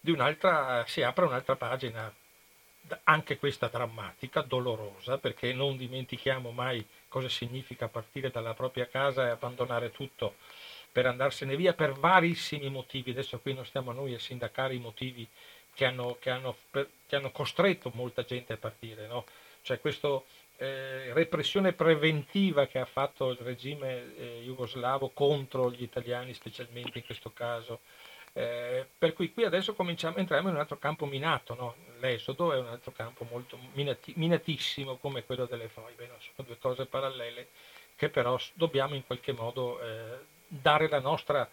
di un'altra, si apre un'altra pagina, anche questa drammatica, dolorosa, perché non dimentichiamo mai cosa significa partire dalla propria casa e abbandonare tutto per andarsene via per varissimi motivi. Adesso qui non stiamo noi a sindacare i motivi che hanno, che hanno, che hanno costretto molta gente a partire. No? Cioè questa eh, repressione preventiva che ha fatto il regime eh, jugoslavo contro gli italiani, specialmente in questo caso. Eh, per cui qui adesso cominciamo, entriamo in un altro campo minato, no? l'esodo è un altro campo molto minati, minatissimo come quello delle foibe, no? sono due cose parallele che però dobbiamo in qualche modo eh, dare la nostra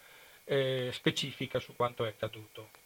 eh, specifica su quanto è accaduto.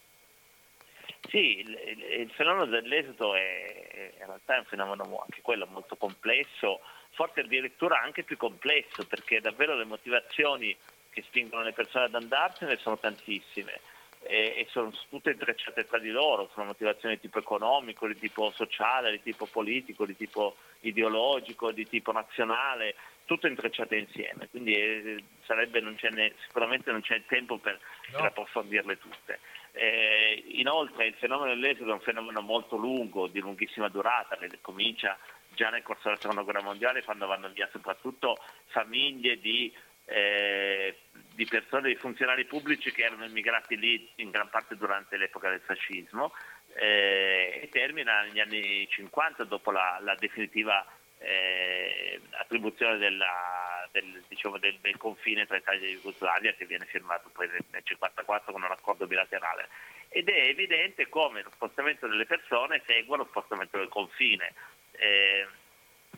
Sì, il, il fenomeno dell'esodo è, in realtà è un fenomeno anche quello molto complesso, forse addirittura anche più complesso, perché davvero le motivazioni che spingono le persone ad andarsene sono tantissime e, e sono tutte intrecciate tra di loro, sono motivazioni di tipo economico, di tipo sociale, di tipo politico, di tipo ideologico, di tipo nazionale, tutto intrecciate insieme, quindi eh, sarebbe, non ne, sicuramente non c'è il tempo per, no. per approfondirle tutte. Eh, inoltre il fenomeno dell'esodo è un fenomeno molto lungo, di lunghissima durata, che comincia già nel corso della seconda guerra mondiale quando vanno via soprattutto famiglie di eh, di persone, di funzionari pubblici che erano immigrati lì in gran parte durante l'epoca del fascismo eh, e termina negli anni 50 dopo la, la definitiva eh, attribuzione della, del, diciamo, del, del, confine tra Italia e Jugoslavia che viene firmato poi nel 1954 con un accordo bilaterale ed è evidente come lo spostamento delle persone segua lo spostamento del confine. Eh,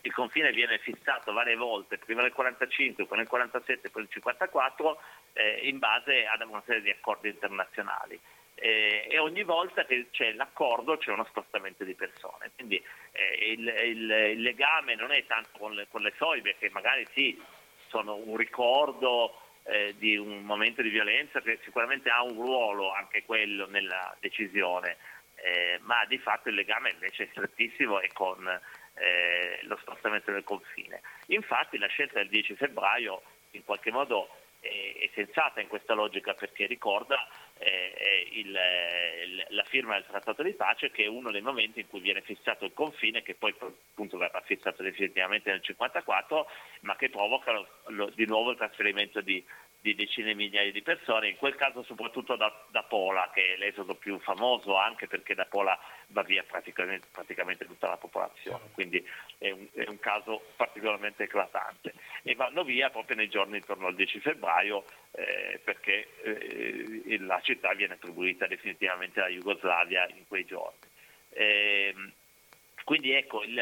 il confine viene fissato varie volte, prima nel 45, poi nel 47, poi nel 54, eh, in base ad una serie di accordi internazionali. Eh, e ogni volta che c'è l'accordo c'è uno spostamento di persone. Quindi eh, il, il, il, legame non è tanto con le, con le foibe, che magari sì, sono un ricordo eh, di un momento di violenza che sicuramente ha un ruolo anche quello nella decisione, eh, ma di fatto il legame invece è strettissimo e con eh, lo spostamento del confine. Infatti la scelta del 10 febbraio in qualche modo è, è sensata in questa logica perché ricorda eh, il, la firma del trattato di pace che è uno dei momenti in cui viene fissato il confine che poi appunto verrà fissato definitivamente nel 1954 ma che provoca lo, lo, di nuovo il trasferimento di, di decine di migliaia di persone, in quel caso soprattutto da, da, Pola, che è l'esodo più famoso anche perché da Pola va via praticamente, praticamente tutta la popolazione, quindi è un, è un, caso particolarmente eclatante. E vanno via proprio nei giorni intorno al 10 febbraio eh, perché eh, la città viene attribuita definitivamente alla Jugoslavia in quei giorni. Eh, quindi ecco, il,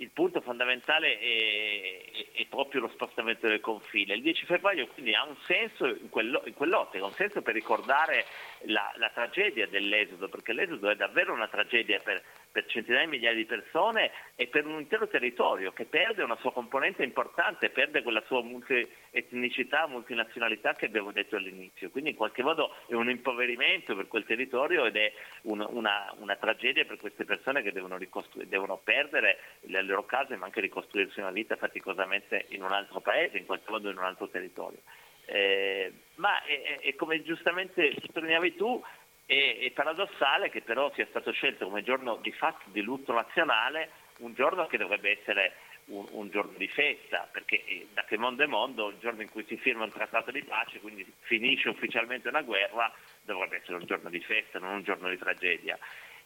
il punto fondamentale è, è, proprio lo spostamento del confine. Il 10 febbraio quindi ha un senso in, quello, in quell'ottica, un senso per ricordare la, la, tragedia dell'esodo, perché l'esodo è davvero una tragedia per, per centinaia di migliaia di persone e per un intero territorio che perde una sua componente importante, perde quella sua multietnicità, multinazionalità che abbiamo detto all'inizio. Quindi in qualche modo è un impoverimento per quel territorio ed è un, una, una, tragedia per queste persone che devono, devono perdere le loro case ma anche ricostruirsi una vita faticosamente in un altro paese, in qualche modo in un altro territorio. Eh, ma è, è, come giustamente sottolineavi tu, è, è, paradossale che però sia stato scelto come giorno di fatto di lutto nazionale, un giorno che dovrebbe essere un, un, giorno di festa, perché eh, da che mondo è mondo, il giorno in cui si firma un trattato di pace, quindi finisce ufficialmente una guerra, dovrebbe essere un giorno di festa, non un giorno di tragedia.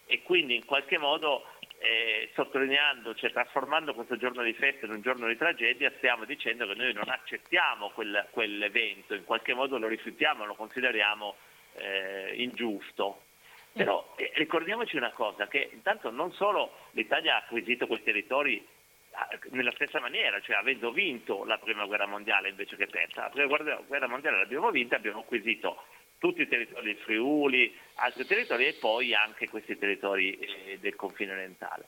E quindi in qualche modo eh, sottolineando, cioè trasformando questo giorno di festa in un giorno di tragedia, stiamo dicendo che noi non accettiamo quel, quell'evento, in qualche modo lo rifiutiamo, lo consideriamo eh, ingiusto. Però eh, ricordiamoci una cosa, che intanto non solo l'Italia ha acquisito quei territori ah, nella stessa maniera, cioè avendo vinto la prima guerra mondiale invece che persa. La prima guerra mondiale l'abbiamo vinta, abbiamo acquisito tutti i territori del Friuli, altri territori e poi anche questi territori eh, del confine orientale.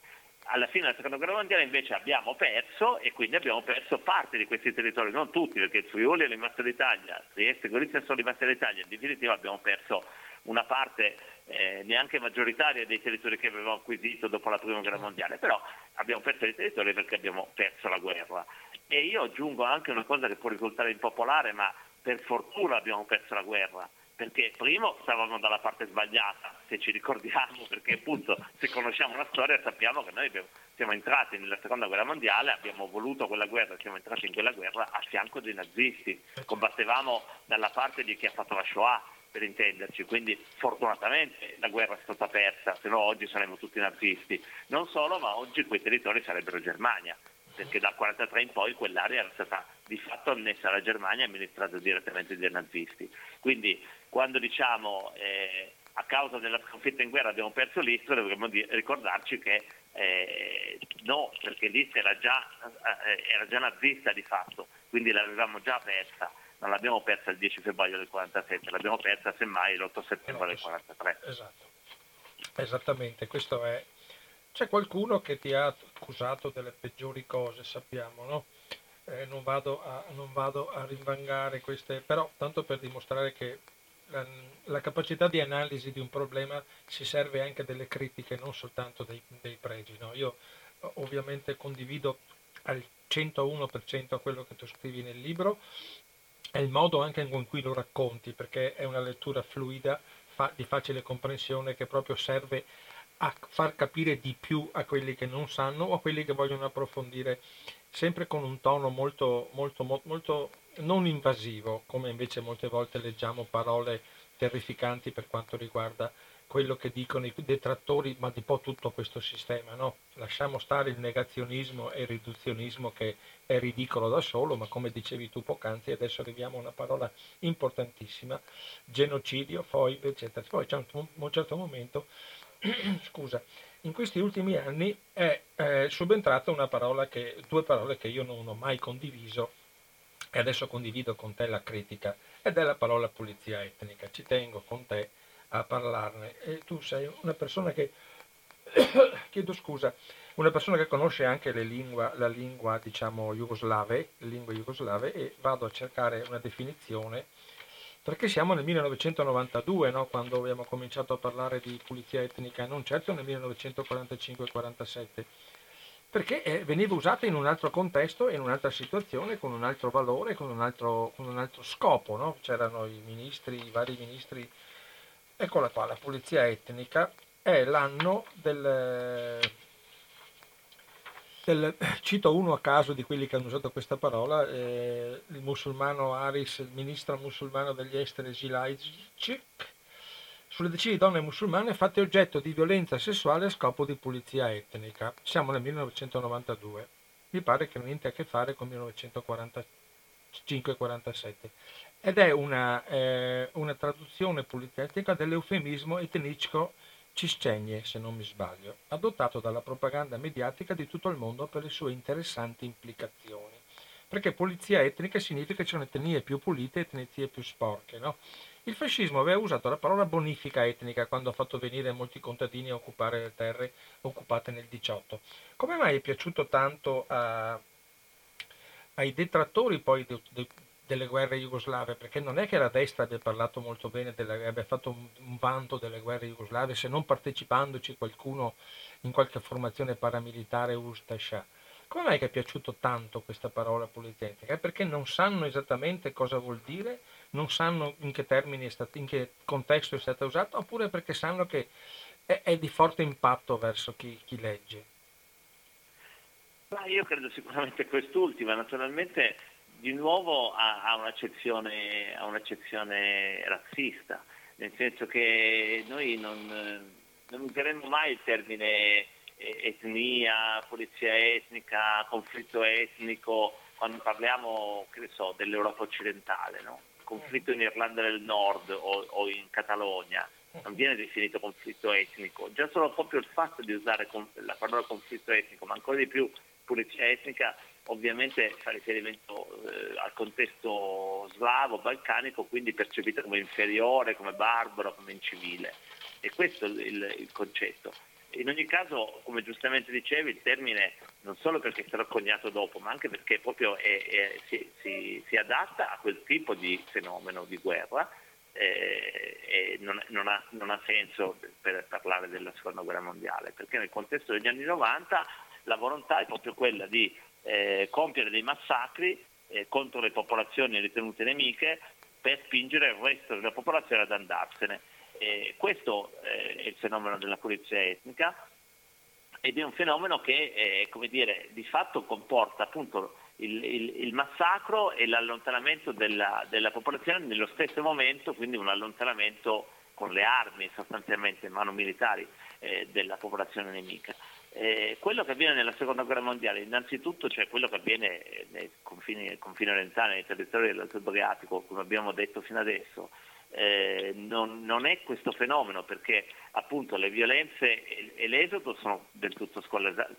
Alla fine della seconda guerra mondiale invece abbiamo perso e quindi abbiamo perso parte di questi territori, non tutti perché il Friuli è rimasto l'Italia, Trieste e Gorizia sono rimaste l'Italia, in definitiva abbiamo perso una parte eh, neanche maggioritaria dei territori che avevamo acquisito dopo la prima guerra mondiale, però abbiamo perso dei territori perché abbiamo perso la guerra. E io aggiungo anche una cosa che può risultare impopolare, ma per fortuna abbiamo perso la guerra perché primo stavamo dalla parte sbagliata, se ci ricordiamo, perché appunto se conosciamo la storia sappiamo che noi abbiamo, siamo entrati nella seconda guerra mondiale, abbiamo voluto quella guerra, siamo entrati in quella guerra a fianco dei nazisti, combattevamo dalla parte di chi ha fatto la Shoah, per intenderci, quindi fortunatamente la guerra è stata persa, se no oggi saremmo tutti nazisti. Non solo, ma oggi quei territori sarebbero Germania, perché dal 1943 in poi quell'area era stata di fatto annessa alla Germania e amministrata direttamente dai nazisti. Quindi quando diciamo eh, a causa della sconfitta in guerra abbiamo perso l'Istria, dovremmo di- ricordarci che eh, no, perché l'Istria era già, eh, era già nazista di fatto, quindi l'avevamo già persa non l'abbiamo persa il 10 febbraio del 47, l'abbiamo persa semmai l'8 settembre del 43. Esatto. Esattamente, questo è. C'è qualcuno che ti ha accusato delle peggiori cose, sappiamo, no? Eh, non, vado a, non, vado a, rinvangare queste, però tanto per dimostrare che la, la, capacità di analisi di un problema si serve anche delle critiche, non soltanto dei, dei pregi. No? Io ovviamente condivido al 101% quello che tu scrivi nel libro e il modo anche con cui lo racconti, perché è una lettura fluida, fa, di facile comprensione che proprio serve a far capire di più a quelli che non sanno o a quelli che vogliono approfondire, sempre con un tono molto, molto, molto non invasivo, come invece molte volte leggiamo parole terrificanti per quanto riguarda quello che dicono i detrattori, ma di po' tutto questo sistema. No? Lasciamo stare il negazionismo e il riduzionismo che è ridicolo da solo, ma come dicevi tu poc'anzi, adesso arriviamo a una parola importantissima, genocidio, foibe, eccetera. Poi c'è un, un certo momento, scusa, in questi ultimi anni è eh, subentrata una parola che, due parole che io non ho mai condiviso e adesso condivido con te la critica, ed è la parola pulizia etnica. Ci tengo con te a parlarne e tu sei una persona che, chiedo scusa, una persona che conosce anche lingua, la lingua diciamo jugoslave, lingue jugoslave e vado a cercare una definizione perché siamo nel 1992 no? quando abbiamo cominciato a parlare di pulizia etnica, non certo nel 1945-47 perché eh, veniva usata in un altro contesto, in un'altra situazione, con un altro valore, con un altro, con un altro scopo. No? C'erano i ministri, i vari ministri Eccola qua, la pulizia etnica è l'anno del, del, cito uno a caso di quelli che hanno usato questa parola, eh, il musulmano Aris, il ministro musulmano degli esteri Gilajcik, sulle decine di donne musulmane fatte oggetto di violenza sessuale a scopo di pulizia etnica. Siamo nel 1992. Mi pare che niente a che fare con 1945-47 ed è una, eh, una traduzione politecnica dell'eufemismo etnico ciscegne, se non mi sbaglio, adottato dalla propaganda mediatica di tutto il mondo per le sue interessanti implicazioni. Perché pulizia etnica significa che ci sono etnie più pulite e etnie più sporche, no? Il fascismo aveva usato la parola bonifica etnica quando ha fatto venire molti contadini a occupare le terre occupate nel 18. Come mai è piaciuto tanto a, ai detrattori poi de, de, delle guerre jugoslave, perché non è che la destra abbia parlato molto bene, delle, abbia fatto un, un, vanto delle guerre jugoslave, se non partecipandoci qualcuno in qualche formazione paramilitare Ustascia. Come mai che è piaciuto tanto questa parola politecnica? È perché non sanno esattamente cosa vuol dire, non sanno in che termini stato, in che contesto è stata usata, oppure perché sanno che è, è di forte impatto verso chi, chi legge? Ma io credo sicuramente quest'ultima, naturalmente di nuovo ha, ha, un'accezione, ha, un'accezione, razzista, nel senso che noi non, non useremo mai il termine etnia, polizia etnica, conflitto etnico, quando parliamo so, dell'Europa occidentale, no? conflitto in Irlanda del Nord o, o, in Catalogna, non viene definito conflitto etnico, già solo proprio il fatto di usare la parola conflitto etnico, ma ancora di più pulizia etnica, ovviamente fa riferimento eh, al contesto slavo, balcanico, quindi percepito come inferiore, come barbaro, come incivile. E questo è il, il concetto. In ogni caso, come giustamente dicevi, il termine non solo perché stato coniato dopo, ma anche perché proprio è, è, si, si, si, adatta a quel tipo di fenomeno di guerra eh, e non, non, ha, non, ha, senso per parlare della seconda guerra mondiale, perché nel contesto degli anni 90 la volontà è proprio quella di eh, compiere dei massacri eh, contro le popolazioni ritenute nemiche per spingere il resto della popolazione ad andarsene. Eh, questo è il fenomeno della pulizia etnica ed è un fenomeno che eh, dire, di fatto comporta appunto il, il, il massacro e l'allontanamento della, della, popolazione nello stesso momento, quindi un allontanamento con le armi sostanzialmente in mano militari eh, della popolazione nemica. Eh, quello che avviene nella seconda guerra mondiale, innanzitutto c'è quello che avviene nei confini, confini orientali, nei territori dell'Alto Adriatico, come abbiamo detto fino adesso, eh, non, non, è questo fenomeno perché appunto le violenze e, e l'esodo sono del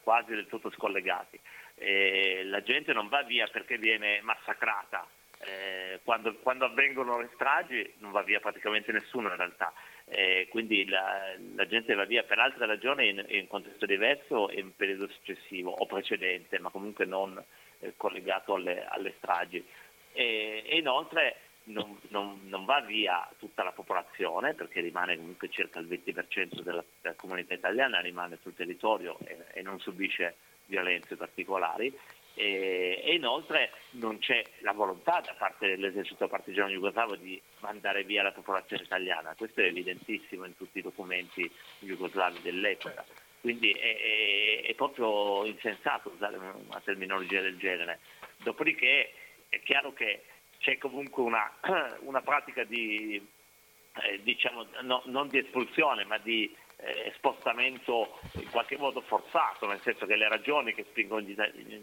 quasi del tutto scollegati. Eh, la gente non va via perché viene massacrata. Eh, quando, quando, avvengono le stragi non va via praticamente nessuno in realtà, eh, quindi la, la, gente va via per altre ragioni in, in contesto diverso e in periodo successivo o precedente, ma comunque non eh, collegato alle, alle stragi. E, e inoltre non, non, non, va via tutta la popolazione perché rimane comunque circa il 20% della, della comunità italiana rimane sul territorio e, e non subisce violenze particolari e, e, inoltre non c'è la volontà da parte dell'esercito partigiano jugoslavo di mandare via la popolazione italiana, questo è evidentissimo in tutti i documenti jugoslavi dell'epoca, quindi è, è, è proprio insensato usare una terminologia del genere. Dopodiché è chiaro che c'è comunque una, una pratica di, eh, diciamo, no, non di espulsione ma di eh, spostamento in qualche modo forzato, nel senso che le ragioni che spingono gli,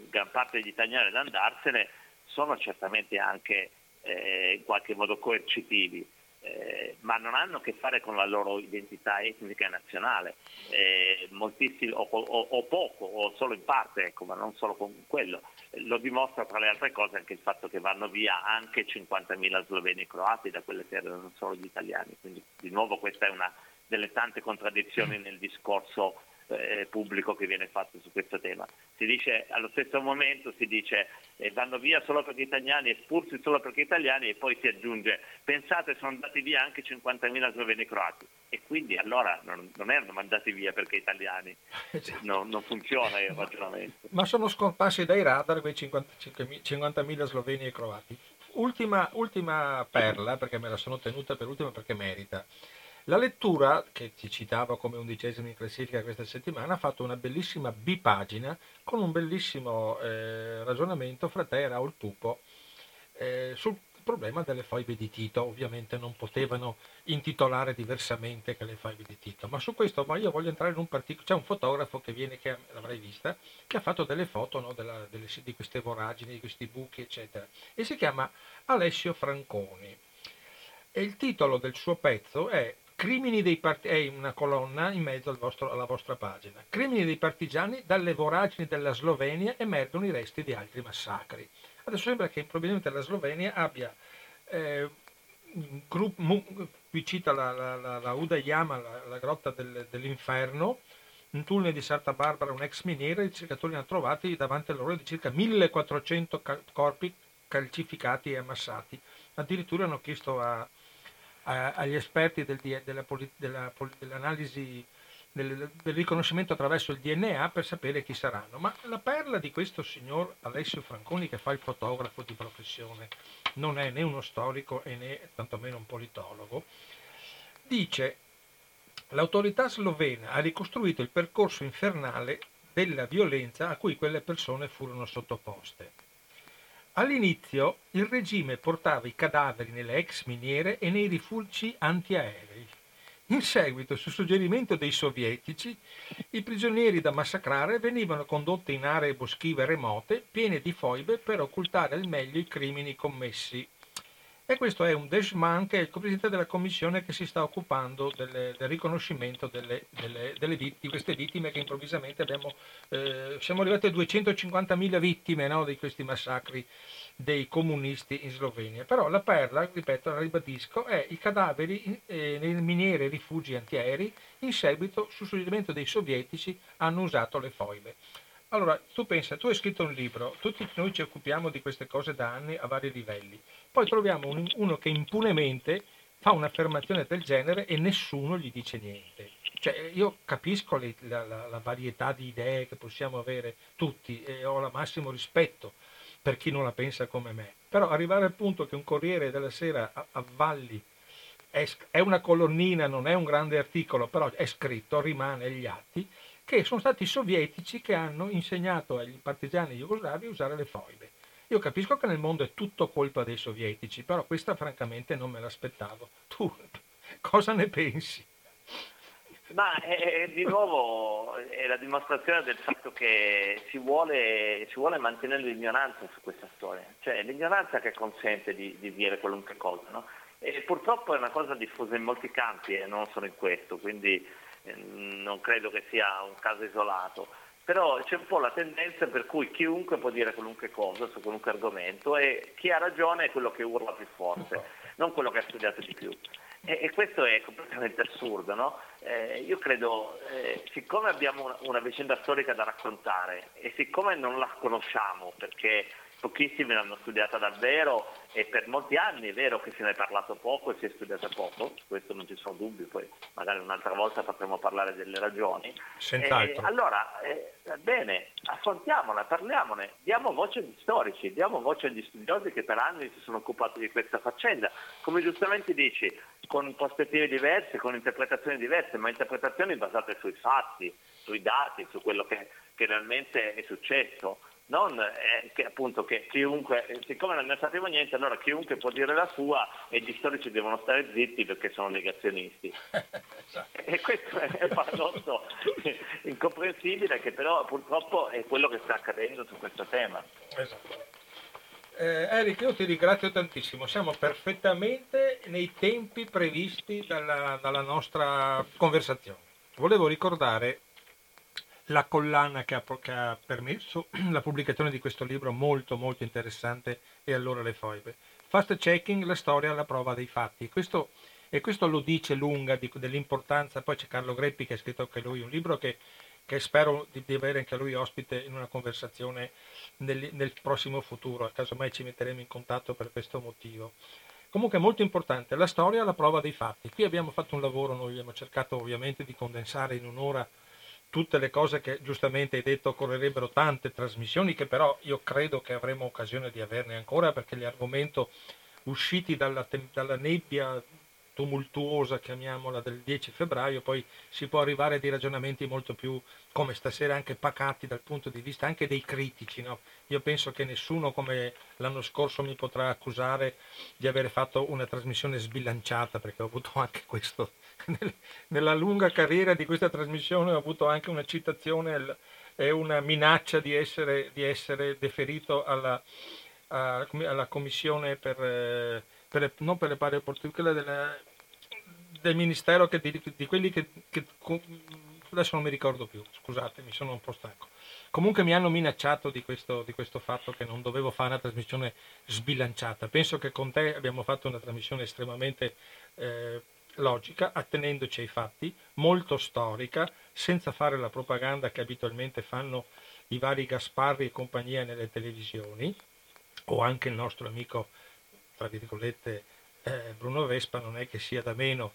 gran parte degli italiani ad andarsene sono certamente anche eh, in qualche modo coercitivi. Eh, ma non hanno a che fare con la loro identità etnica e nazionale, eh, o, o, o, poco, o solo in parte, ecco, ma non solo con quello. Lo dimostra tra le altre cose anche il fatto che vanno via anche 50.000 sloveni e croati da quelle terre, non solo gli italiani. Quindi di nuovo questa è una delle tante contraddizioni nel discorso eh, pubblico che viene fatto su questo tema. Si dice allo stesso momento si dice eh, vanno via solo perché italiani, espulsi solo perché italiani e poi si aggiunge pensate sono andati via anche 50.000 sloveni croati e quindi allora non, non erano mandati via perché italiani, esatto. no, non funziona il ragionamento. Ma sono scomparsi dai radar quei 50.000 sloveni e croati. Ultima, ultima perla, perché me la sono tenuta per ultima perché merita. La lettura, che ti citavo come undicesima in classifica questa settimana, ha fatto una bellissima bipagina con un bellissimo eh, ragionamento fra te e Raul Pupo eh, sul problema delle foibe di Tito. Ovviamente non potevano intitolare diversamente che le foibe di Tito, ma su questo ma io voglio entrare in un particolare. C'è un fotografo che viene, che l'avrai vista, che ha fatto delle foto no, della, delle, di queste voragini, di questi buchi, eccetera, e si chiama Alessio Franconi. E il titolo del suo pezzo è Crimini dei part- è una colonna in mezzo al vostro, alla vostra pagina. Crimini dei partigiani, dalle voragini della Slovenia emergono i resti di altri massacri. Adesso sembra che probabilmente la Slovenia abbia eh, qui cita la, la, la, la Uda la, la grotta del, dell'inferno, un tunnel di Santa Barbara, un ex miniera, i ricercatori hanno trovati davanti a loro di circa 1400 corpi calcificati e ammassati. Addirittura hanno chiesto a, agli esperti del, della, della, dell'analisi del, del, riconoscimento attraverso il DNA per sapere chi saranno. Ma la perla di questo signor Alessio Franconi che fa il fotografo di professione, non è né uno storico e né tantomeno un politologo, dice l'autorità slovena ha ricostruito il percorso infernale della violenza a cui quelle persone furono sottoposte. All'inizio il regime portava i cadaveri nelle ex miniere e nei rifugi antiaerei. In seguito, su suggerimento dei sovietici, i prigionieri da massacrare venivano condotti in aree boschive remote, piene di foibe, per occultare al meglio i crimini commessi. E questo è un Deshman che è il co-presidente della commissione che si sta occupando delle, del riconoscimento delle, delle, delle vittime, queste vittime che improvvisamente abbiamo, eh, siamo arrivati a 250.000 vittime no, di questi massacri dei comunisti in Slovenia. Però la perla, ripeto, la ribadisco, è i cadaveri eh, nelle miniere e rifugi antiaerei in seguito, su suggerimento dei sovietici, hanno usato le foibe. Allora, tu pensa, tu hai scritto un libro, tutti noi ci occupiamo di queste cose da anni a vari livelli, poi troviamo un, uno che impunemente fa un'affermazione del genere e nessuno gli dice niente. Cioè, io capisco le, la, la, la, varietà di idee che possiamo avere tutti e ho il massimo rispetto per chi non la pensa come me, però arrivare al punto che un Corriere della Sera avvalli è, una colonnina, non è un grande articolo, però è scritto, rimane agli atti, che sono stati i sovietici che hanno insegnato agli partigiani jugoslavi a usare le foibe. Io capisco che nel mondo è tutto colpa dei sovietici, però questa francamente non me l'aspettavo. Tu cosa ne pensi? Ma è, di nuovo è la dimostrazione del fatto che si vuole, si vuole mantenere l'ignoranza su questa storia, cioè l'ignoranza che consente di, di dire qualunque cosa. No? E purtroppo è una cosa diffusa in molti campi e non solo in questo, quindi non credo che sia un caso isolato. però c'è un po' la tendenza per cui chiunque può dire qualunque cosa su qualunque argomento e chi ha ragione è quello che urla più forte, non quello che ha studiato di più. E, e questo è completamente assurdo, no? eh, io credo, eh, siccome abbiamo una, una vicenda storica da raccontare e siccome non la conosciamo perché pochissimi l'hanno studiata davvero e per molti anni è vero che se ne è parlato poco e si è studiata poco, questo non ci sono dubbi, poi magari un'altra volta potremo parlare delle ragioni. Eh, allora, eh, bene, affrontiamola, parliamone, diamo voce agli storici, diamo voce agli studiosi che per anni si sono occupati di questa faccenda. Come giustamente dici, con prospettive diverse, con interpretazioni diverse, ma interpretazioni basate sui fatti, sui dati, su quello che, che realmente è successo non eh, che appunto che chiunque, siccome non ne sappiamo niente, allora chiunque può dire la sua e gli storici devono stare zitti perché sono negazionisti. e questo è un paradosso incomprensibile che però purtroppo è quello che sta accadendo su questo tema. Esatto. Eh, Eric, io ti ringrazio tantissimo, siamo perfettamente nei tempi previsti dalla, dalla nostra conversazione. Volevo ricordare la collana che ha, che ha, permesso la pubblicazione di questo libro molto molto interessante e allora le foibe. Fast checking, la storia alla prova dei fatti. Questo, e questo lo dice lunga di, dell'importanza, poi c'è Carlo Greppi che ha scritto anche lui un libro che, che spero di, di, avere anche lui ospite in una conversazione nel, nel prossimo futuro, casomai ci metteremo in contatto per questo motivo. Comunque è molto importante, la storia alla prova dei fatti. Qui abbiamo fatto un lavoro, noi abbiamo cercato ovviamente di condensare in un'ora tutte le cose che giustamente hai detto occorrerebbero tante trasmissioni che però io credo che avremo occasione di averne ancora perché l'argomento usciti dalla, dalla nebbia tumultuosa, chiamiamola, del 10 febbraio, poi si può arrivare a dei ragionamenti molto più, come stasera, anche pacati dal punto di vista anche dei critici. No? Io penso che nessuno come l'anno scorso mi potrà accusare di aver fatto una trasmissione sbilanciata, perché ho avuto anche questo. Nella lunga carriera di questa trasmissione ho avuto anche una citazione e una minaccia di essere, di essere deferito alla, alla commissione per eh, per, non per le pari opportunità, della, del ministero che, di, di, quelli che, che, adesso non mi ricordo più, scusatemi, sono un po' stanco. Comunque mi hanno minacciato di questo, di questo fatto che non dovevo fare una trasmissione sbilanciata. Penso che con te abbiamo fatto una trasmissione estremamente eh, logica, attenendoci ai fatti, molto storica, senza fare la propaganda che abitualmente fanno i vari Gasparri e compagnia nelle televisioni, o anche il nostro amico tra virgolette, eh, Bruno Vespa non è che sia da meno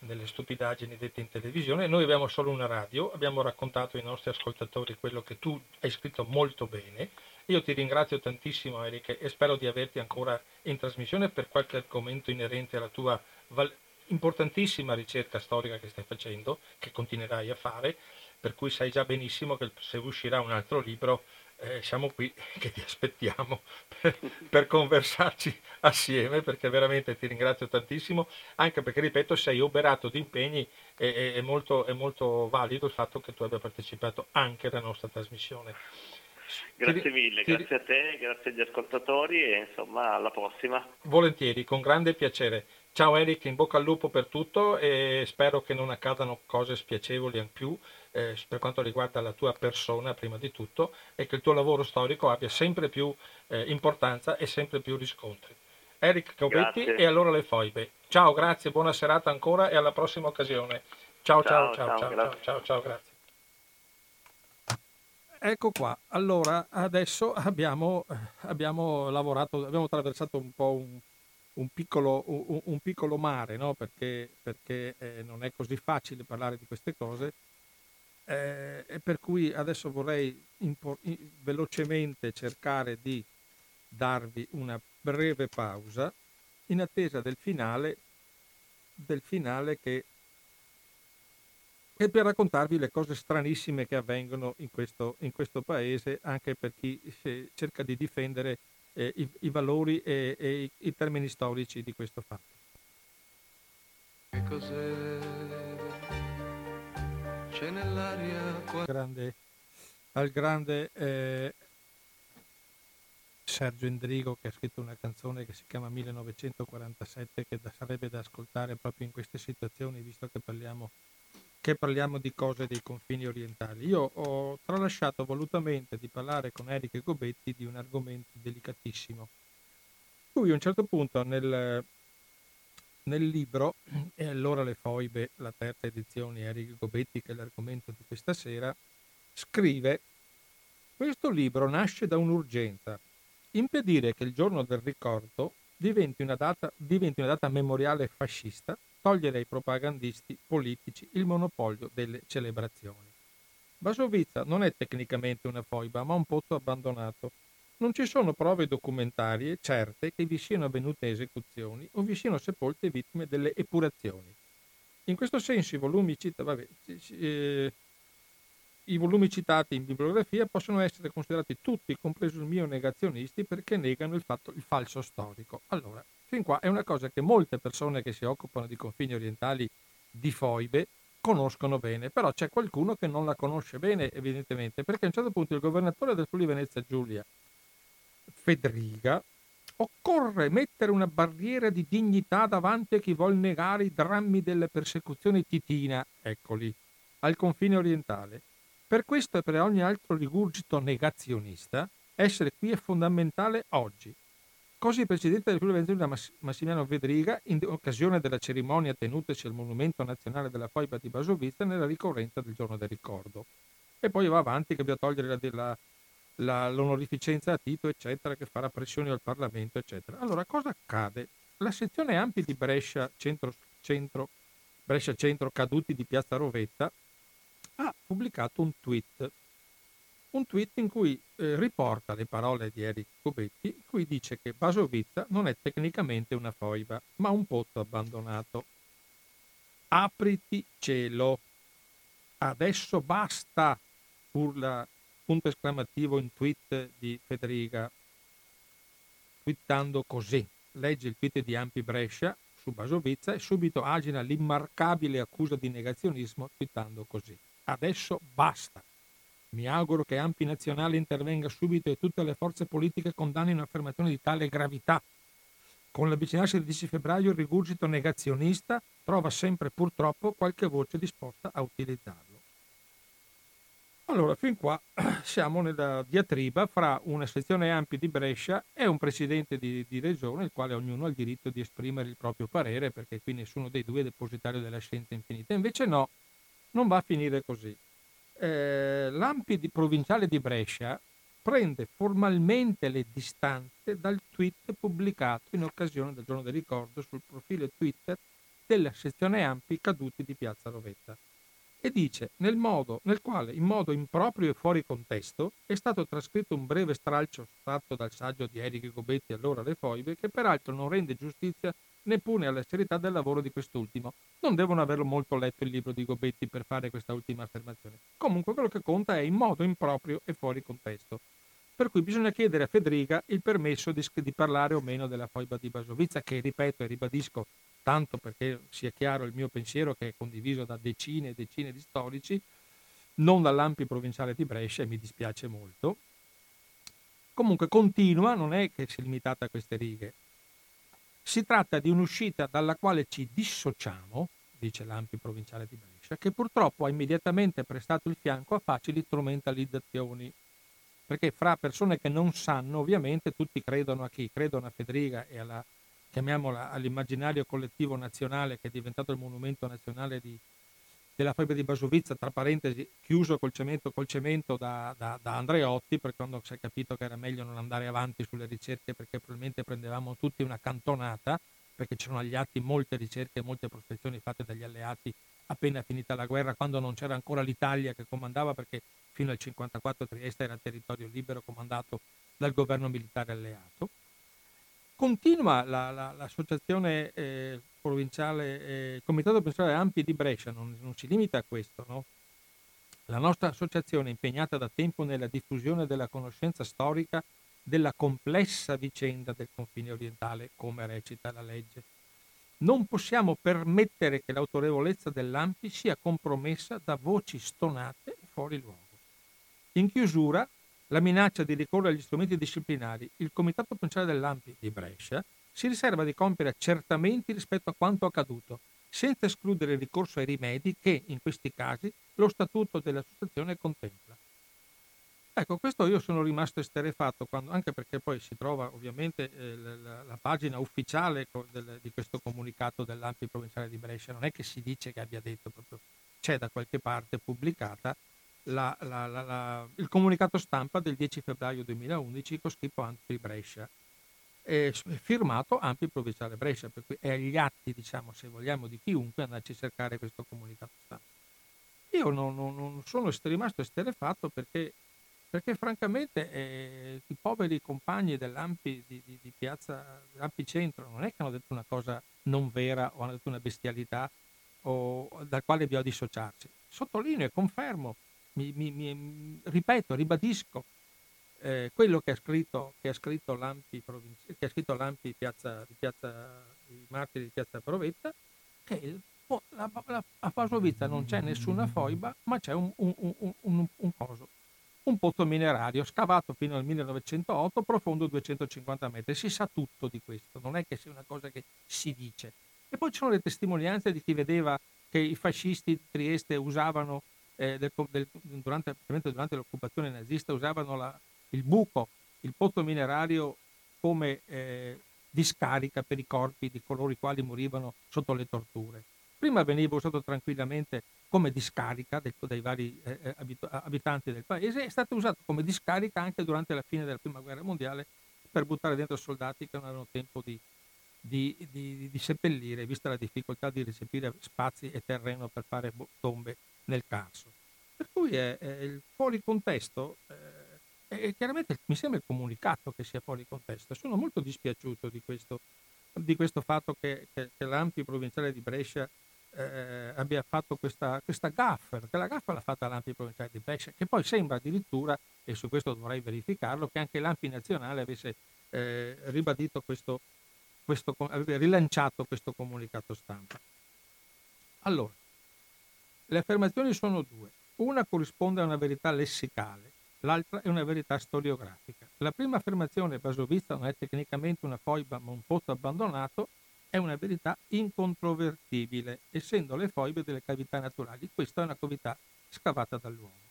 nelle stupidaggini dette in televisione. Noi abbiamo solo una radio, abbiamo raccontato ai nostri ascoltatori quello che tu hai scritto molto bene. Io ti ringrazio tantissimo Eric e spero di averti ancora in trasmissione per qualche argomento inerente alla tua val- importantissima ricerca storica che stai facendo, che continuerai a fare, per cui sai già benissimo che se uscirà un altro libro eh, siamo qui che ti aspettiamo per, per, conversarci assieme perché veramente ti ringrazio tantissimo anche perché ripeto sei oberato di impegni e è molto, è molto valido il fatto che tu abbia partecipato anche alla nostra trasmissione. Grazie mille, ti... grazie a te, grazie agli ascoltatori e insomma alla prossima. Volentieri, con grande piacere. Ciao Eric, in bocca al lupo per tutto e spero che non accadano cose spiacevoli in più eh, per quanto riguarda la tua persona prima di tutto e che il tuo lavoro storico abbia sempre più eh, importanza e sempre più riscontri. Eric Copetti e allora le foibe. Ciao, grazie, buona serata ancora e alla prossima occasione. Ciao, ciao, ciao, ciao, ciao, ciao, ciao, ciao grazie. Ecco qua, allora adesso abbiamo, abbiamo lavorato, abbiamo attraversato un po' un, un, piccolo, un, piccolo, mare, no? perché, perché eh, non è così facile parlare di queste cose eh, e per cui adesso vorrei impo- velocemente cercare di darvi una breve pausa in attesa del finale, del finale che e per raccontarvi le cose stranissime che avvengono in questo, in questo paese, anche per chi cerca di difendere eh, i, i, valori e, e i, i, termini storici di questo fatto. Che cos'è? c'è nell'aria grande, al grande eh, Sergio Endrigo che ha scritto una canzone che si chiama 1947 che da, sarebbe da ascoltare proprio in queste situazioni visto che parliamo che parliamo di cose dei confini orientali. Io ho tralasciato volutamente di parlare con Eric Gobetti di un argomento delicatissimo. Lui a un certo punto nel, nel libro, e allora le foibe, la terza edizione, Eric Gobetti, che è l'argomento di questa sera, scrive questo libro nasce da un'urgenza, impedire che il giorno del ricordo diventi una data, diventi una data memoriale fascista, togliere ai propagandisti politici il monopolio delle celebrazioni. Basovizza non è tecnicamente una foiba, ma un pozzo abbandonato. Non ci sono prove documentarie certe che vi siano avvenute esecuzioni o vi siano sepolte vittime delle epurazioni. In questo senso i volumi cita, vabbè, eh, i volumi citati in bibliografia possono essere considerati tutti, compreso il mio, negazionisti perché negano il, fatto, il falso storico. Allora, fin qua è una cosa che molte persone che si occupano di confini orientali di foibe conoscono bene, però c'è qualcuno che non la conosce bene, evidentemente, perché a un certo punto il governatore del Friuli Venezia Giulia, Fedriga, occorre mettere una barriera di dignità davanti a chi vuol negare i drammi delle persecuzioni titina, eccoli, al confine orientale. Per questo e per ogni altro rigurgito negazionista, essere qui è fondamentale oggi. Così il presidente del Friuli Venezia Massimiliano Vedriga, in occasione della cerimonia tenutasi al Monumento Nazionale della Foiba di Basovizza nella ricorrenza del giorno del ricordo. E poi va avanti che bisogna togliere la, la, la, l'onorificenza a Tito, eccetera, che farà pressioni al Parlamento, eccetera. Allora, cosa accade? La sezione Ampi di Brescia, centro, centro, Brescia Centro, caduti di Piazza Rovetta, ha pubblicato un tweet, un tweet in cui eh, riporta le parole di Eric Cobetti, in cui dice che Basovizza non è tecnicamente una foiba, ma un pozzo abbandonato. Apriti cielo, adesso basta, urla punto esclamativo in tweet di Federica, twittando così. Legge il tweet di Ampi Brescia su Basovizza e subito agina l'immarcabile accusa di negazionismo twittando così. Adesso basta. Mi auguro che Ampi Nazionale intervenga subito e tutte le forze politiche condannino un'affermazione di tale gravità. Con l'avvicinarsi del 10 febbraio il rigurgito negazionista trova sempre purtroppo qualche voce disposta a utilizzarlo. Allora, fin qua siamo nella diatriba fra una sezione Ampi di Brescia e un presidente di, di, regione, il quale ognuno ha il diritto di esprimere il proprio parere, perché qui nessuno dei due è depositario della scienza infinita. Invece no, non va a finire così. Eh, L'Ampi di provinciale di Brescia prende formalmente le distanze dal tweet pubblicato in occasione del giorno del ricordo sul profilo Twitter della sezione Ampi caduti di Piazza Rovetta e dice nel modo nel quale in modo improprio e fuori contesto è stato trascritto un breve stralcio tratto dal saggio di Eric Gobetti allora Le Foibe che peraltro non rende giustizia neppure alla serietà del lavoro di quest'ultimo. Non devono averlo molto letto il libro di Gobetti per fare questa ultima affermazione. Comunque quello che conta è in modo improprio e fuori contesto. Per cui bisogna chiedere a Federica il permesso di, di parlare o meno della foiba di Basovizza, che ripeto e ribadisco tanto perché sia chiaro il mio pensiero che è condiviso da decine e decine di storici, non dall'Ampi provinciale di Brescia e mi dispiace molto. Comunque continua, non è che si è limitata a queste righe, si tratta di un'uscita dalla quale ci dissociamo, dice l'Ampi provinciale di Brescia, che purtroppo ha immediatamente prestato il fianco a facili strumentalizzazioni. Perché fra persone che non sanno, ovviamente tutti credono a chi? Credono a Federica e alla, chiamiamola, all'immaginario collettivo nazionale che è diventato il monumento nazionale di, della febbre di Basovizza, tra parentesi, chiuso col cemento, col cemento da, da, da, Andreotti, perché quando si è capito che era meglio non andare avanti sulle ricerche perché probabilmente prendevamo tutti una cantonata, perché c'erano agli atti molte ricerche e molte prospezioni fatte dagli alleati appena finita la guerra, quando non c'era ancora l'Italia che comandava, perché fino al 1954 Trieste era territorio libero comandato dal governo militare alleato. Continua la, la, l'associazione eh, provinciale, eh, il Comitato Provinciale Ampi di Brescia non, non si limita a questo, no? La nostra associazione impegnata da tempo nella diffusione della conoscenza storica della complessa vicenda del confine orientale, come recita la legge. Non possiamo permettere che l'autorevolezza dell'Ampi sia compromessa da voci stonate fuori luogo. In chiusura, la minaccia di ricorrere agli strumenti disciplinari, il Comitato Provinciale dell'Ampi di Brescia si riserva di compiere accertamenti rispetto a quanto accaduto, senza escludere il ricorso ai rimedi che, in questi casi, lo statuto dell'associazione contempla. Ecco, questo io sono rimasto esterefatto, quando, anche perché poi si trova ovviamente eh, la, la, pagina ufficiale del, di questo comunicato dell'Ampi provinciale di Brescia, non è che si dice che abbia detto proprio, c'è da qualche parte pubblicata la, la, il comunicato stampa del 10 febbraio 2011 con scritto Ampi Brescia, eh, firmato Ampi provinciale Brescia, per cui è agli atti, diciamo, se vogliamo, di chiunque andarci a cercare questo comunicato stampa. Io non, non, non sono rimasto esterefatto perché perché francamente eh, i poveri compagni dell'Ampi di, di, di piazza dell'Ampi Centro non è che hanno detto una cosa non vera o hanno detto una bestialità o, dal quale bisogna dissociarsi. Sottolineo e confermo, mi, mi, mi, ripeto, ribadisco eh, quello che ha scritto, che ha scritto l'Ampi, che ha scritto l'Ampi piazza, di piazza, i martiri di piazza Provetta, che la, la, a Pasovizza non c'è nessuna foiba, ma c'è un, un, un, un, un coso, un pozzo minerario scavato fino al 1908, profondo 250 metri. Si sa tutto di questo, non è che sia una cosa che si dice. E poi ci sono le testimonianze di chi vedeva che i fascisti di Trieste usavano, eh, del, del, durante, durante, l'occupazione nazista, usavano la, il buco, il pozzo minerario come eh, discarica per i corpi di coloro i quali morivano sotto le torture. Prima veniva usato tranquillamente come discarica dei, dei vari eh, eh abitanti del paese, è stato usato come discarica anche durante la fine della prima guerra mondiale per buttare dentro soldati che non avevano tempo di, di, di, di seppellire, vista la difficoltà di recepire spazi e terreno per fare tombe nel Carso. Per cui è, è il fuori contesto, eh, chiaramente mi sembra il comunicato che sia fuori contesto. Sono molto dispiaciuto di questo, di questo fatto che, che, che l'Ampi provinciale di Brescia eh, abbia fatto questa, questa gaffa, perché la gaffa l'ha fatta l'Ampi provinciale di Brescia, che poi sembra addirittura, e su questo dovrei verificarlo, che anche l'Ampi nazionale avesse eh, ribadito questo, questo, rilanciato questo comunicato stampa. Allora, le affermazioni sono due. Una corrisponde a una verità lessicale, l'altra è una verità storiografica. La prima affermazione, Basovizza non è tecnicamente una foiba ma un pozzo abbandonato, è una verità incontrovertibile, essendo le foibe delle cavità naturali. Questa è una cavità scavata dall'uomo.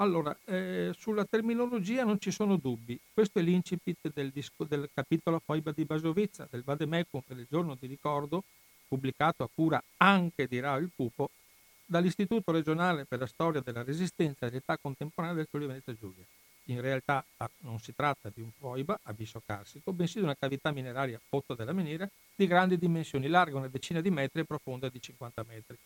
Allora, eh, sulla terminologia non ci sono dubbi. Questo è l'incipit del, disco, del capitolo Foiba di Basovizza, del Vademecum per il giorno di ricordo, pubblicato a cura anche di Rao il Pupo, dall'Istituto regionale per la storia della resistenza dell'età contemporanea del Friuli Venezia Giulia. In realtà ah, non si tratta di un foiba, abisso carsico, bensì di una cavità mineraria pozzo della miniera di grandi dimensioni, larga una decina di metri e profonda di 50 metri.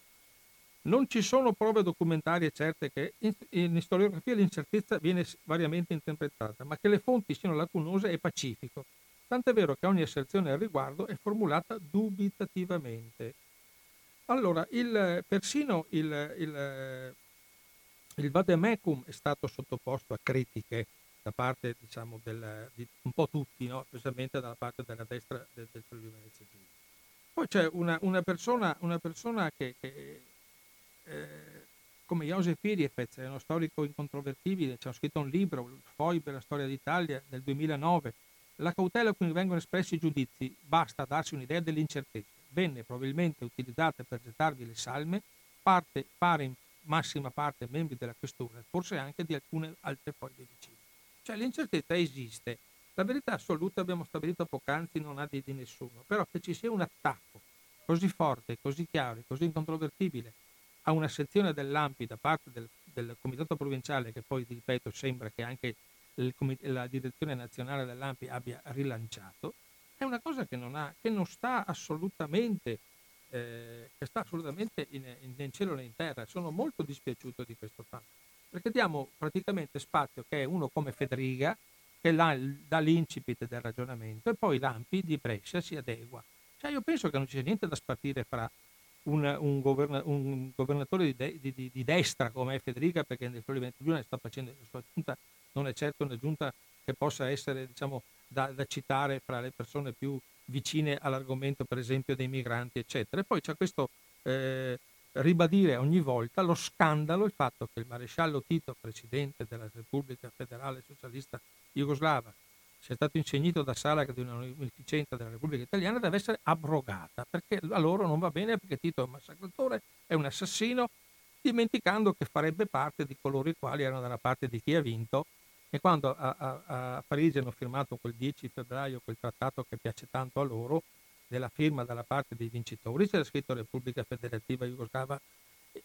Non ci sono prove documentarie certe che in, in storiografia l'incertezza viene variamente interpretata, ma che le fonti siano lacunose è pacifico, tant'è vero che ogni asserzione al riguardo è formulata dubitativamente. Allora, il, persino il, il il vademecum è stato sottoposto a critiche da parte diciamo, del, di un po' tutti, no? specialmente dalla parte della destra del, del Friuli Venezia Giulia. Poi c'è una, una, persona, una persona, che, che eh, come Josef Iriefez, è uno storico incontrovertibile, ci ha scritto un libro, il Foibe, la storia d'Italia, nel 2009. La cautela con cui vengono espressi i giudizi basta darsi un'idea dell'incertezza. Venne probabilmente utilizzata per gettarvi le salme, parte, pare in massima parte membri della questura e forse anche di alcune altre foglie vicine. Cioè l'incertezza esiste. La verità assoluta, abbiamo stabilito poc'anzi, non ha di, nessuno, però che ci sia un attacco così forte, così chiaro, così incontrovertibile a una sezione dell'AMPI da parte del, del Comitato Provinciale, che poi, ripeto, sembra che anche il, la direzione nazionale dell'AMPI abbia rilanciato, è una cosa che non, ha, che non sta assolutamente eh, che sta assolutamente in, in, in, cielo né in terra. Sono molto dispiaciuto di questo fatto, perché diamo praticamente spazio che uno come Federica, che dà l'incipit del ragionamento, e poi l'Ampi di Brescia si adegua. Cioè io penso che non ci sia niente da spartire fra un, un, governa, un governatore di, de, di, di, destra come è Federica, perché nel Friuli Venezia sta facendo la sua giunta, non è certo una giunta che possa essere diciamo, da, da citare fra le persone più vicine all'argomento per esempio dei migranti eccetera. E poi c'è questo eh, ribadire ogni volta lo scandalo, il fatto che il maresciallo Tito, presidente della Repubblica Federale Socialista Jugoslava, sia stato insegnito da Sala di una munificenza della Repubblica Italiana deve essere abrogata perché a loro non va bene perché Tito è un massacratore, è un assassino, dimenticando che farebbe parte di coloro i quali erano dalla parte di chi ha vinto e quando a, a, a Parigi hanno firmato quel 10 febbraio quel trattato che piace tanto a loro, della firma dalla parte dei vincitori, c'era scritto Repubblica Federativa Jugoslava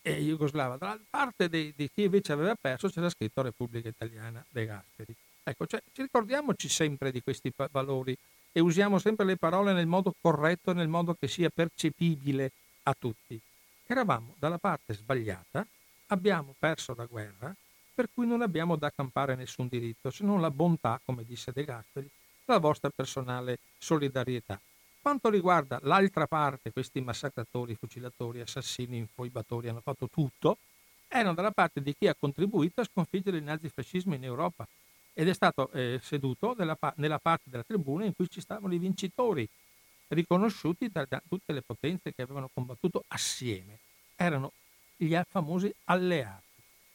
e Jugoslava, dalla parte di, di chi invece aveva perso c'era scritto Repubblica Italiana De Gasperi. Ecco, cioè, ricordiamoci sempre di questi valori e usiamo sempre le parole nel modo corretto, nel modo che sia percepibile a tutti. Eravamo dalla parte sbagliata, abbiamo perso la guerra, per cui non abbiamo da accampare nessun diritto, se non la bontà, come disse De Gasperi, la vostra personale solidarietà. Quanto riguarda l'altra parte, questi massacratori, fucilatori, assassini, infoibatori hanno fatto tutto, erano dalla parte di chi ha contribuito a sconfiggere il nazifascismo in Europa ed è stato eh, seduto nella, nella parte della tribuna in cui ci stavano i vincitori, riconosciuti da, da tutte le potenze che avevano combattuto assieme. Erano gli famosi alleati.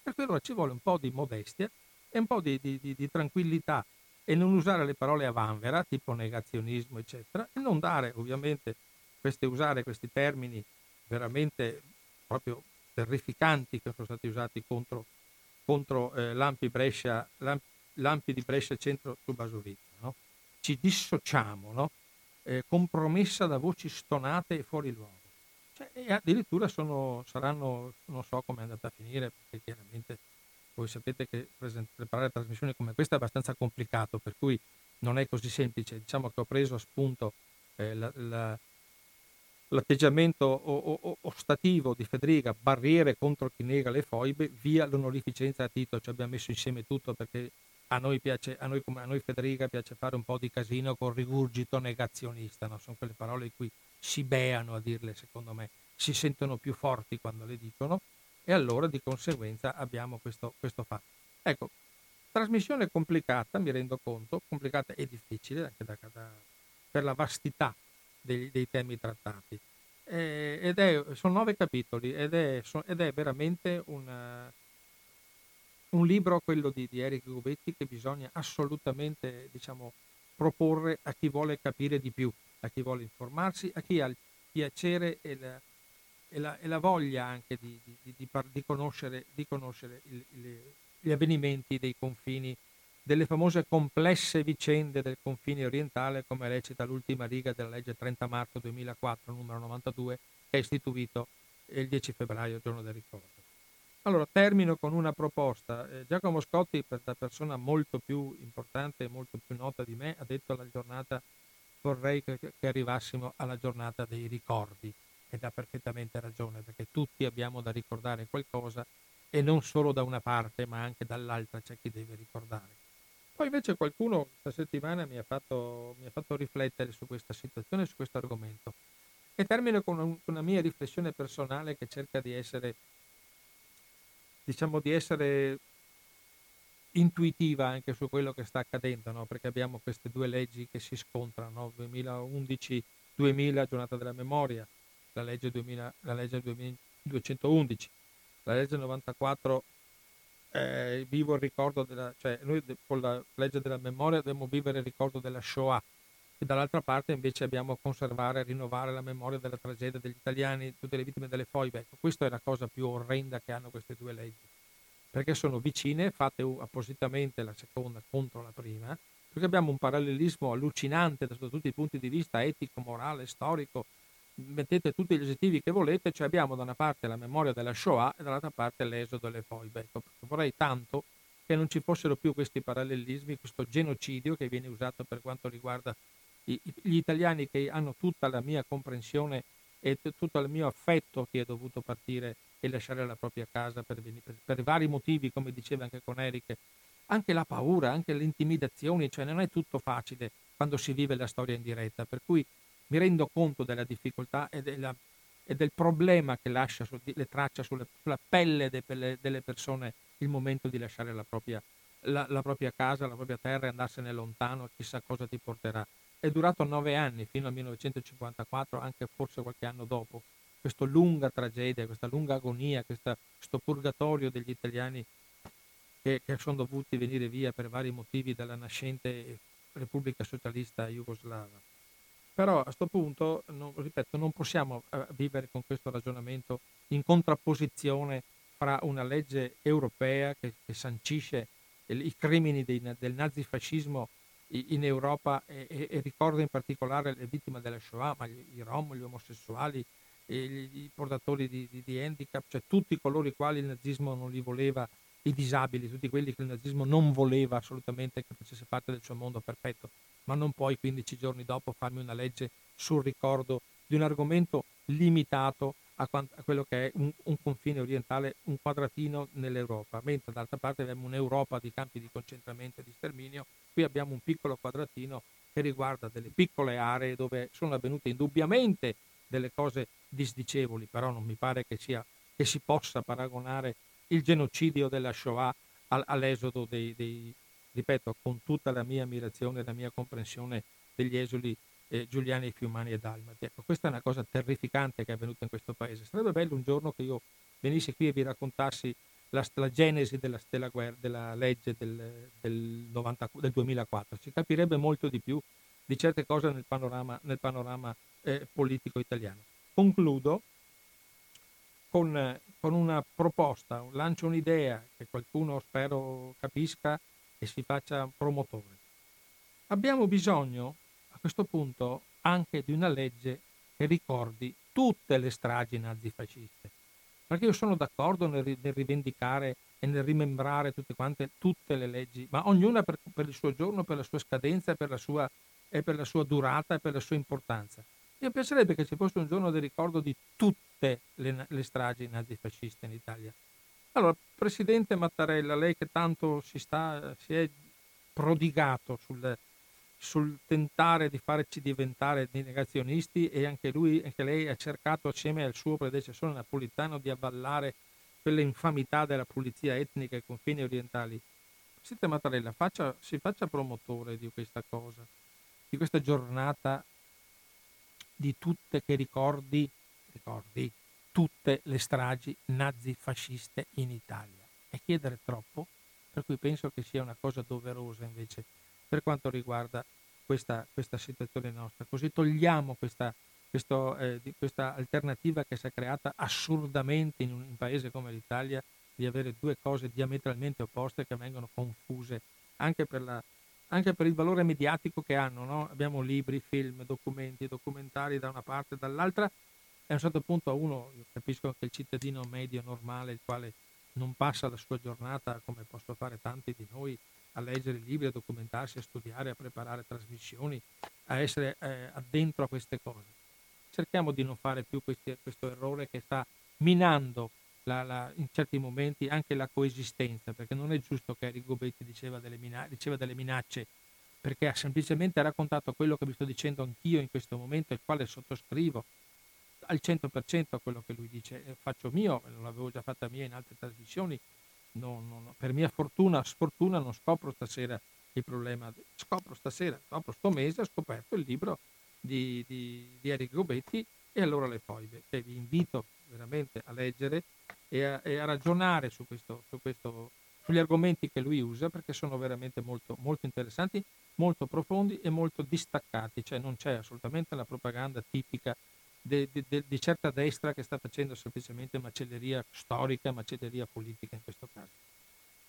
Per cui allora ci vuole un po' di modestia e un po' di, di, di, di tranquillità e non usare le parole a vanvera, tipo negazionismo, eccetera, e non dare ovviamente queste, usare questi termini veramente proprio terrificanti che sono stati usati contro, contro eh, Lampi, Brescia, Lampi, Lampi, di Brescia Centro su Basovizza. No? Ci dissociamo, no? eh, compromessa da voci stonate e fuori luogo. Cioè, e addirittura sono, saranno, non so come è andata a finire, perché chiaramente voi sapete che preparare trasmissioni come questa è abbastanza complicato, per cui non è così semplice. Diciamo che ho preso a spunto eh, la, la, l'atteggiamento o, o, ostativo di Federica, barriere contro chi nega le foibe, via l'onorificenza a Tito, ci abbiamo messo insieme tutto perché a noi, piace, a noi, come a noi Federica piace fare un po' di casino con rigurgito negazionista, no? sono quelle parole in cui si beano a dirle secondo me, si sentono più forti quando le dicono e allora di conseguenza abbiamo questo, questo fatto. Ecco, trasmissione complicata, mi rendo conto, complicata e difficile anche da, da, per la vastità dei, dei temi trattati. Eh, ed è, sono nove capitoli ed è, ed è veramente una, un libro, quello di, di Eric Gubetti, che bisogna assolutamente diciamo, proporre a chi vuole capire di più, a chi vuole informarsi, a chi ha il piacere e la, e la, e la voglia anche di, di, di, di conoscere, conoscere il, il, gli avvenimenti dei confini, delle famose complesse vicende del confine orientale, come recita l'ultima riga della legge 30 marzo 2004, numero 92, che è istituito il 10 febbraio, giorno del ricordo. Allora, termino con una proposta. Eh, Giacomo Scotti, per la persona molto più importante e molto più nota di me, ha detto alla giornata vorrei che, che arrivassimo alla giornata dei ricordi ed ha perfettamente ragione, perché tutti abbiamo da ricordare qualcosa e non solo da una parte, ma anche dall'altra c'è chi deve ricordare. Poi invece qualcuno questa settimana mi ha fatto, mi ha fatto riflettere su questa situazione, su questo argomento. E termino con, un, con una mia riflessione personale che cerca di essere, diciamo, di essere intuitiva anche su quello che sta accadendo, no? perché abbiamo queste due leggi che si scontrano, 2011-2000, giornata della memoria, la legge, 2000, la legge 2211, la legge 94 eh, vivo il ricordo della, cioè noi con la legge della memoria dobbiamo vivere il ricordo della Shoah e dall'altra parte invece abbiamo conservare e rinnovare la memoria della tragedia degli italiani, tutte le vittime delle foibe. Ecco, questa è la cosa più orrenda che hanno queste due leggi, perché sono vicine, fatte appositamente la seconda contro la prima, perché abbiamo un parallelismo allucinante da tutti i punti di vista etico, morale, storico, mettete tutti gli aggettivi che volete, cioè abbiamo da una parte la memoria della Shoah e dall'altra parte l'esodo delle foibe. Ecco, vorrei tanto che non ci fossero più questi parallelismi, questo genocidio che viene usato per quanto riguarda gli italiani che hanno tutta la mia comprensione e tutto il mio affetto che è dovuto partire e lasciare la propria casa per, per, per vari motivi, come diceva anche con Eric, anche la paura, anche le intimidazioni, cioè non è tutto facile quando si vive la storia in diretta, per cui mi rendo conto della difficoltà e, della, e del problema che lascia su, le traccia sulle, sulla pelle de, delle persone il momento di lasciare la propria, la, la propria casa, la propria terra e andarsene lontano, chissà cosa ti porterà. È durato nove anni, fino al 1954, anche forse qualche anno dopo, questa lunga tragedia, questa lunga agonia, questa, questo purgatorio degli italiani che, che, sono dovuti venire via per vari motivi dalla nascente Repubblica Socialista Jugoslava. Però a questo punto, non, ripeto, non possiamo eh, vivere con questo ragionamento in contrapposizione fra una legge europea che, che sancisce i crimini dei, del nazifascismo in Europa e, e, e, ricorda in particolare le vittime della Shoah, ma gli, i rom, gli omosessuali, gli, i portatori di, di, di, handicap, cioè tutti coloro i quali il nazismo non li voleva, i disabili, tutti quelli che il nazismo non voleva assolutamente che facesse parte del suo mondo perfetto, ma non puoi 15 giorni dopo farmi una legge sul ricordo di un argomento limitato a, quant- a quello che è un, un, confine orientale, un quadratino nell'Europa, mentre d'altra parte abbiamo un'Europa di campi di concentramento e di sterminio, qui abbiamo un piccolo quadratino che riguarda delle piccole aree dove sono avvenute indubbiamente delle cose disdicevoli, però non mi pare che, sia, che si possa paragonare il genocidio della Shoah all'esodo dei, dei, ripeto, con tutta la mia ammirazione e la mia comprensione degli esuli eh, giuliani, fiumani e dalmati. Ecco, questa è una cosa terrificante che è avvenuta in questo paese. Sarebbe bello un giorno che io venissi qui e vi raccontassi la, la genesi della, della, guerra, della legge del, del, 90, del, 2004. Si capirebbe molto di più di certe cose nel panorama, nel panorama eh, politico italiano. Concludo con, con una proposta, lancio un'idea che qualcuno spero capisca e si faccia promotore. Abbiamo bisogno questo punto anche di una legge che ricordi tutte le stragi nazifasciste. Perché io sono d'accordo nel, nel rivendicare e nel rimembrare tutte, quante, tutte le leggi, ma ognuna per, per, il suo giorno, per la sua scadenza, per la sua, e per la sua durata e per la sua importanza. Mi piacerebbe che ci fosse un giorno di ricordo di tutte le, le stragi nazifasciste in Italia. Allora, Presidente Mattarella, lei che tanto si, sta, si è prodigato sul, sul, tentare di farci diventare dei negazionisti e anche lui, anche lei ha cercato assieme al suo predecessore napolitano di avvallare quelle infamità della pulizia etnica ai confini orientali. Presidente Mattarella, faccia, si faccia promotore di questa cosa, di questa giornata di tutte che ricordi, ricordi tutte le stragi nazifasciste in Italia. È chiedere troppo, per cui penso che sia una cosa doverosa invece per quanto riguarda questa, questa situazione nostra. Così togliamo questa, questo, eh, questa alternativa che si è creata assurdamente in un, in paese come l'Italia di avere due cose diametralmente opposte che vengono confuse anche per la anche per il valore mediatico che hanno. No? Abbiamo libri, film, documenti, documentari da una parte e dall'altra e a un certo punto uno, io capisco che il cittadino medio normale, il quale non passa la sua giornata come posso fare tanti di noi a leggere libri, a documentarsi, a studiare, a preparare trasmissioni, a essere eh, addentro a queste cose. Cerchiamo di non fare più questi, questo errore che sta minando la, la, in certi momenti anche la coesistenza, perché non è giusto che Enrico Betti diceva delle, mina- diceva delle minacce, perché ha semplicemente raccontato quello che vi sto dicendo anch'io in questo momento, il quale sottoscrivo al 100% a quello che lui dice, eh, faccio mio, non l'avevo già fatta mia in altre trasmissioni, non, non, per mia fortuna, sfortuna non scopro stasera il problema, scopro stasera, dopo sto mese ho scoperto il libro di, di, di Eric Gobetti e allora le foibe, che vi invito veramente a leggere e a, e a ragionare su questo, su questo, sugli argomenti che lui usa perché sono veramente molto, molto interessanti, molto profondi e molto distaccati, cioè non c'è assolutamente la propaganda tipica di certa destra che sta facendo semplicemente macelleria storica, macelleria politica in questo caso.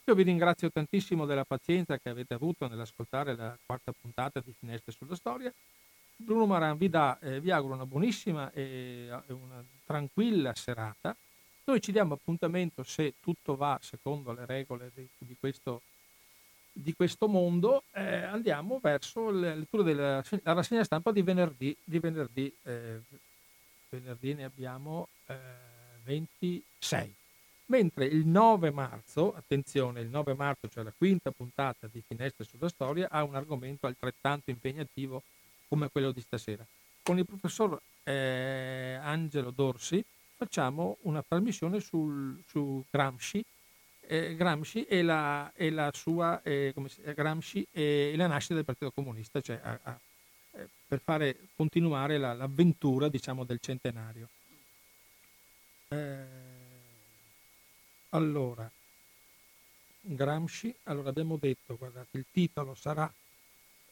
Io vi ringrazio tantissimo della pazienza che avete avuto nell'ascoltare la quarta puntata di Finestre sulla Storia. Bruno Maran vi, dà, eh, vi auguro una buonissima e una tranquilla serata noi ci diamo appuntamento, se tutto va secondo le regole di, di, questo, di questo, mondo, eh, andiamo verso la lettura della la rassegna stampa di venerdì. Di venerdì, eh, venerdì ne abbiamo eh, 26. Mentre il 9 marzo, attenzione, il 9 marzo, cioè la quinta puntata di Finestre sulla Storia, ha un argomento altrettanto impegnativo come quello di stasera. Con il professor eh, Angelo Dorsi facciamo una trasmissione sul, su Gramsci, eh, Gramsci e la, e la sua eh, si, Gramsci e la nascita del Partito Comunista, cioè a, a, eh, per fare continuare la, l'avventura diciamo, del centenario. Eh, allora, Gramsci, allora abbiamo detto, guardate, il titolo sarà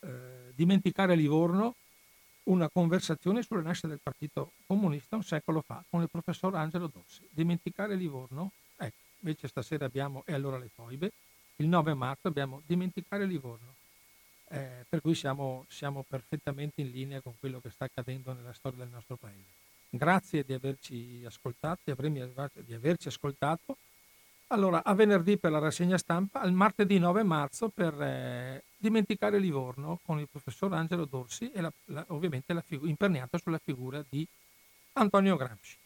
eh, Dimenticare Livorno, una conversazione sulla nascita del Partito Comunista un secolo fa con il professor Angelo Dossi. Dimenticare Livorno, ecco, invece stasera abbiamo E allora le foibe, il 9 marzo abbiamo Dimenticare Livorno. Eh, per cui siamo, siamo perfettamente in linea con quello che sta accadendo nella storia del nostro paese. Grazie di averci ascoltato, di averci ascoltato. Allora, a venerdì per la rassegna stampa, al martedì 9 marzo per eh, dimenticare Livorno con il professor Angelo Dorsi e la, la, ovviamente la figu- imperniato sulla figura di Antonio Gramsci.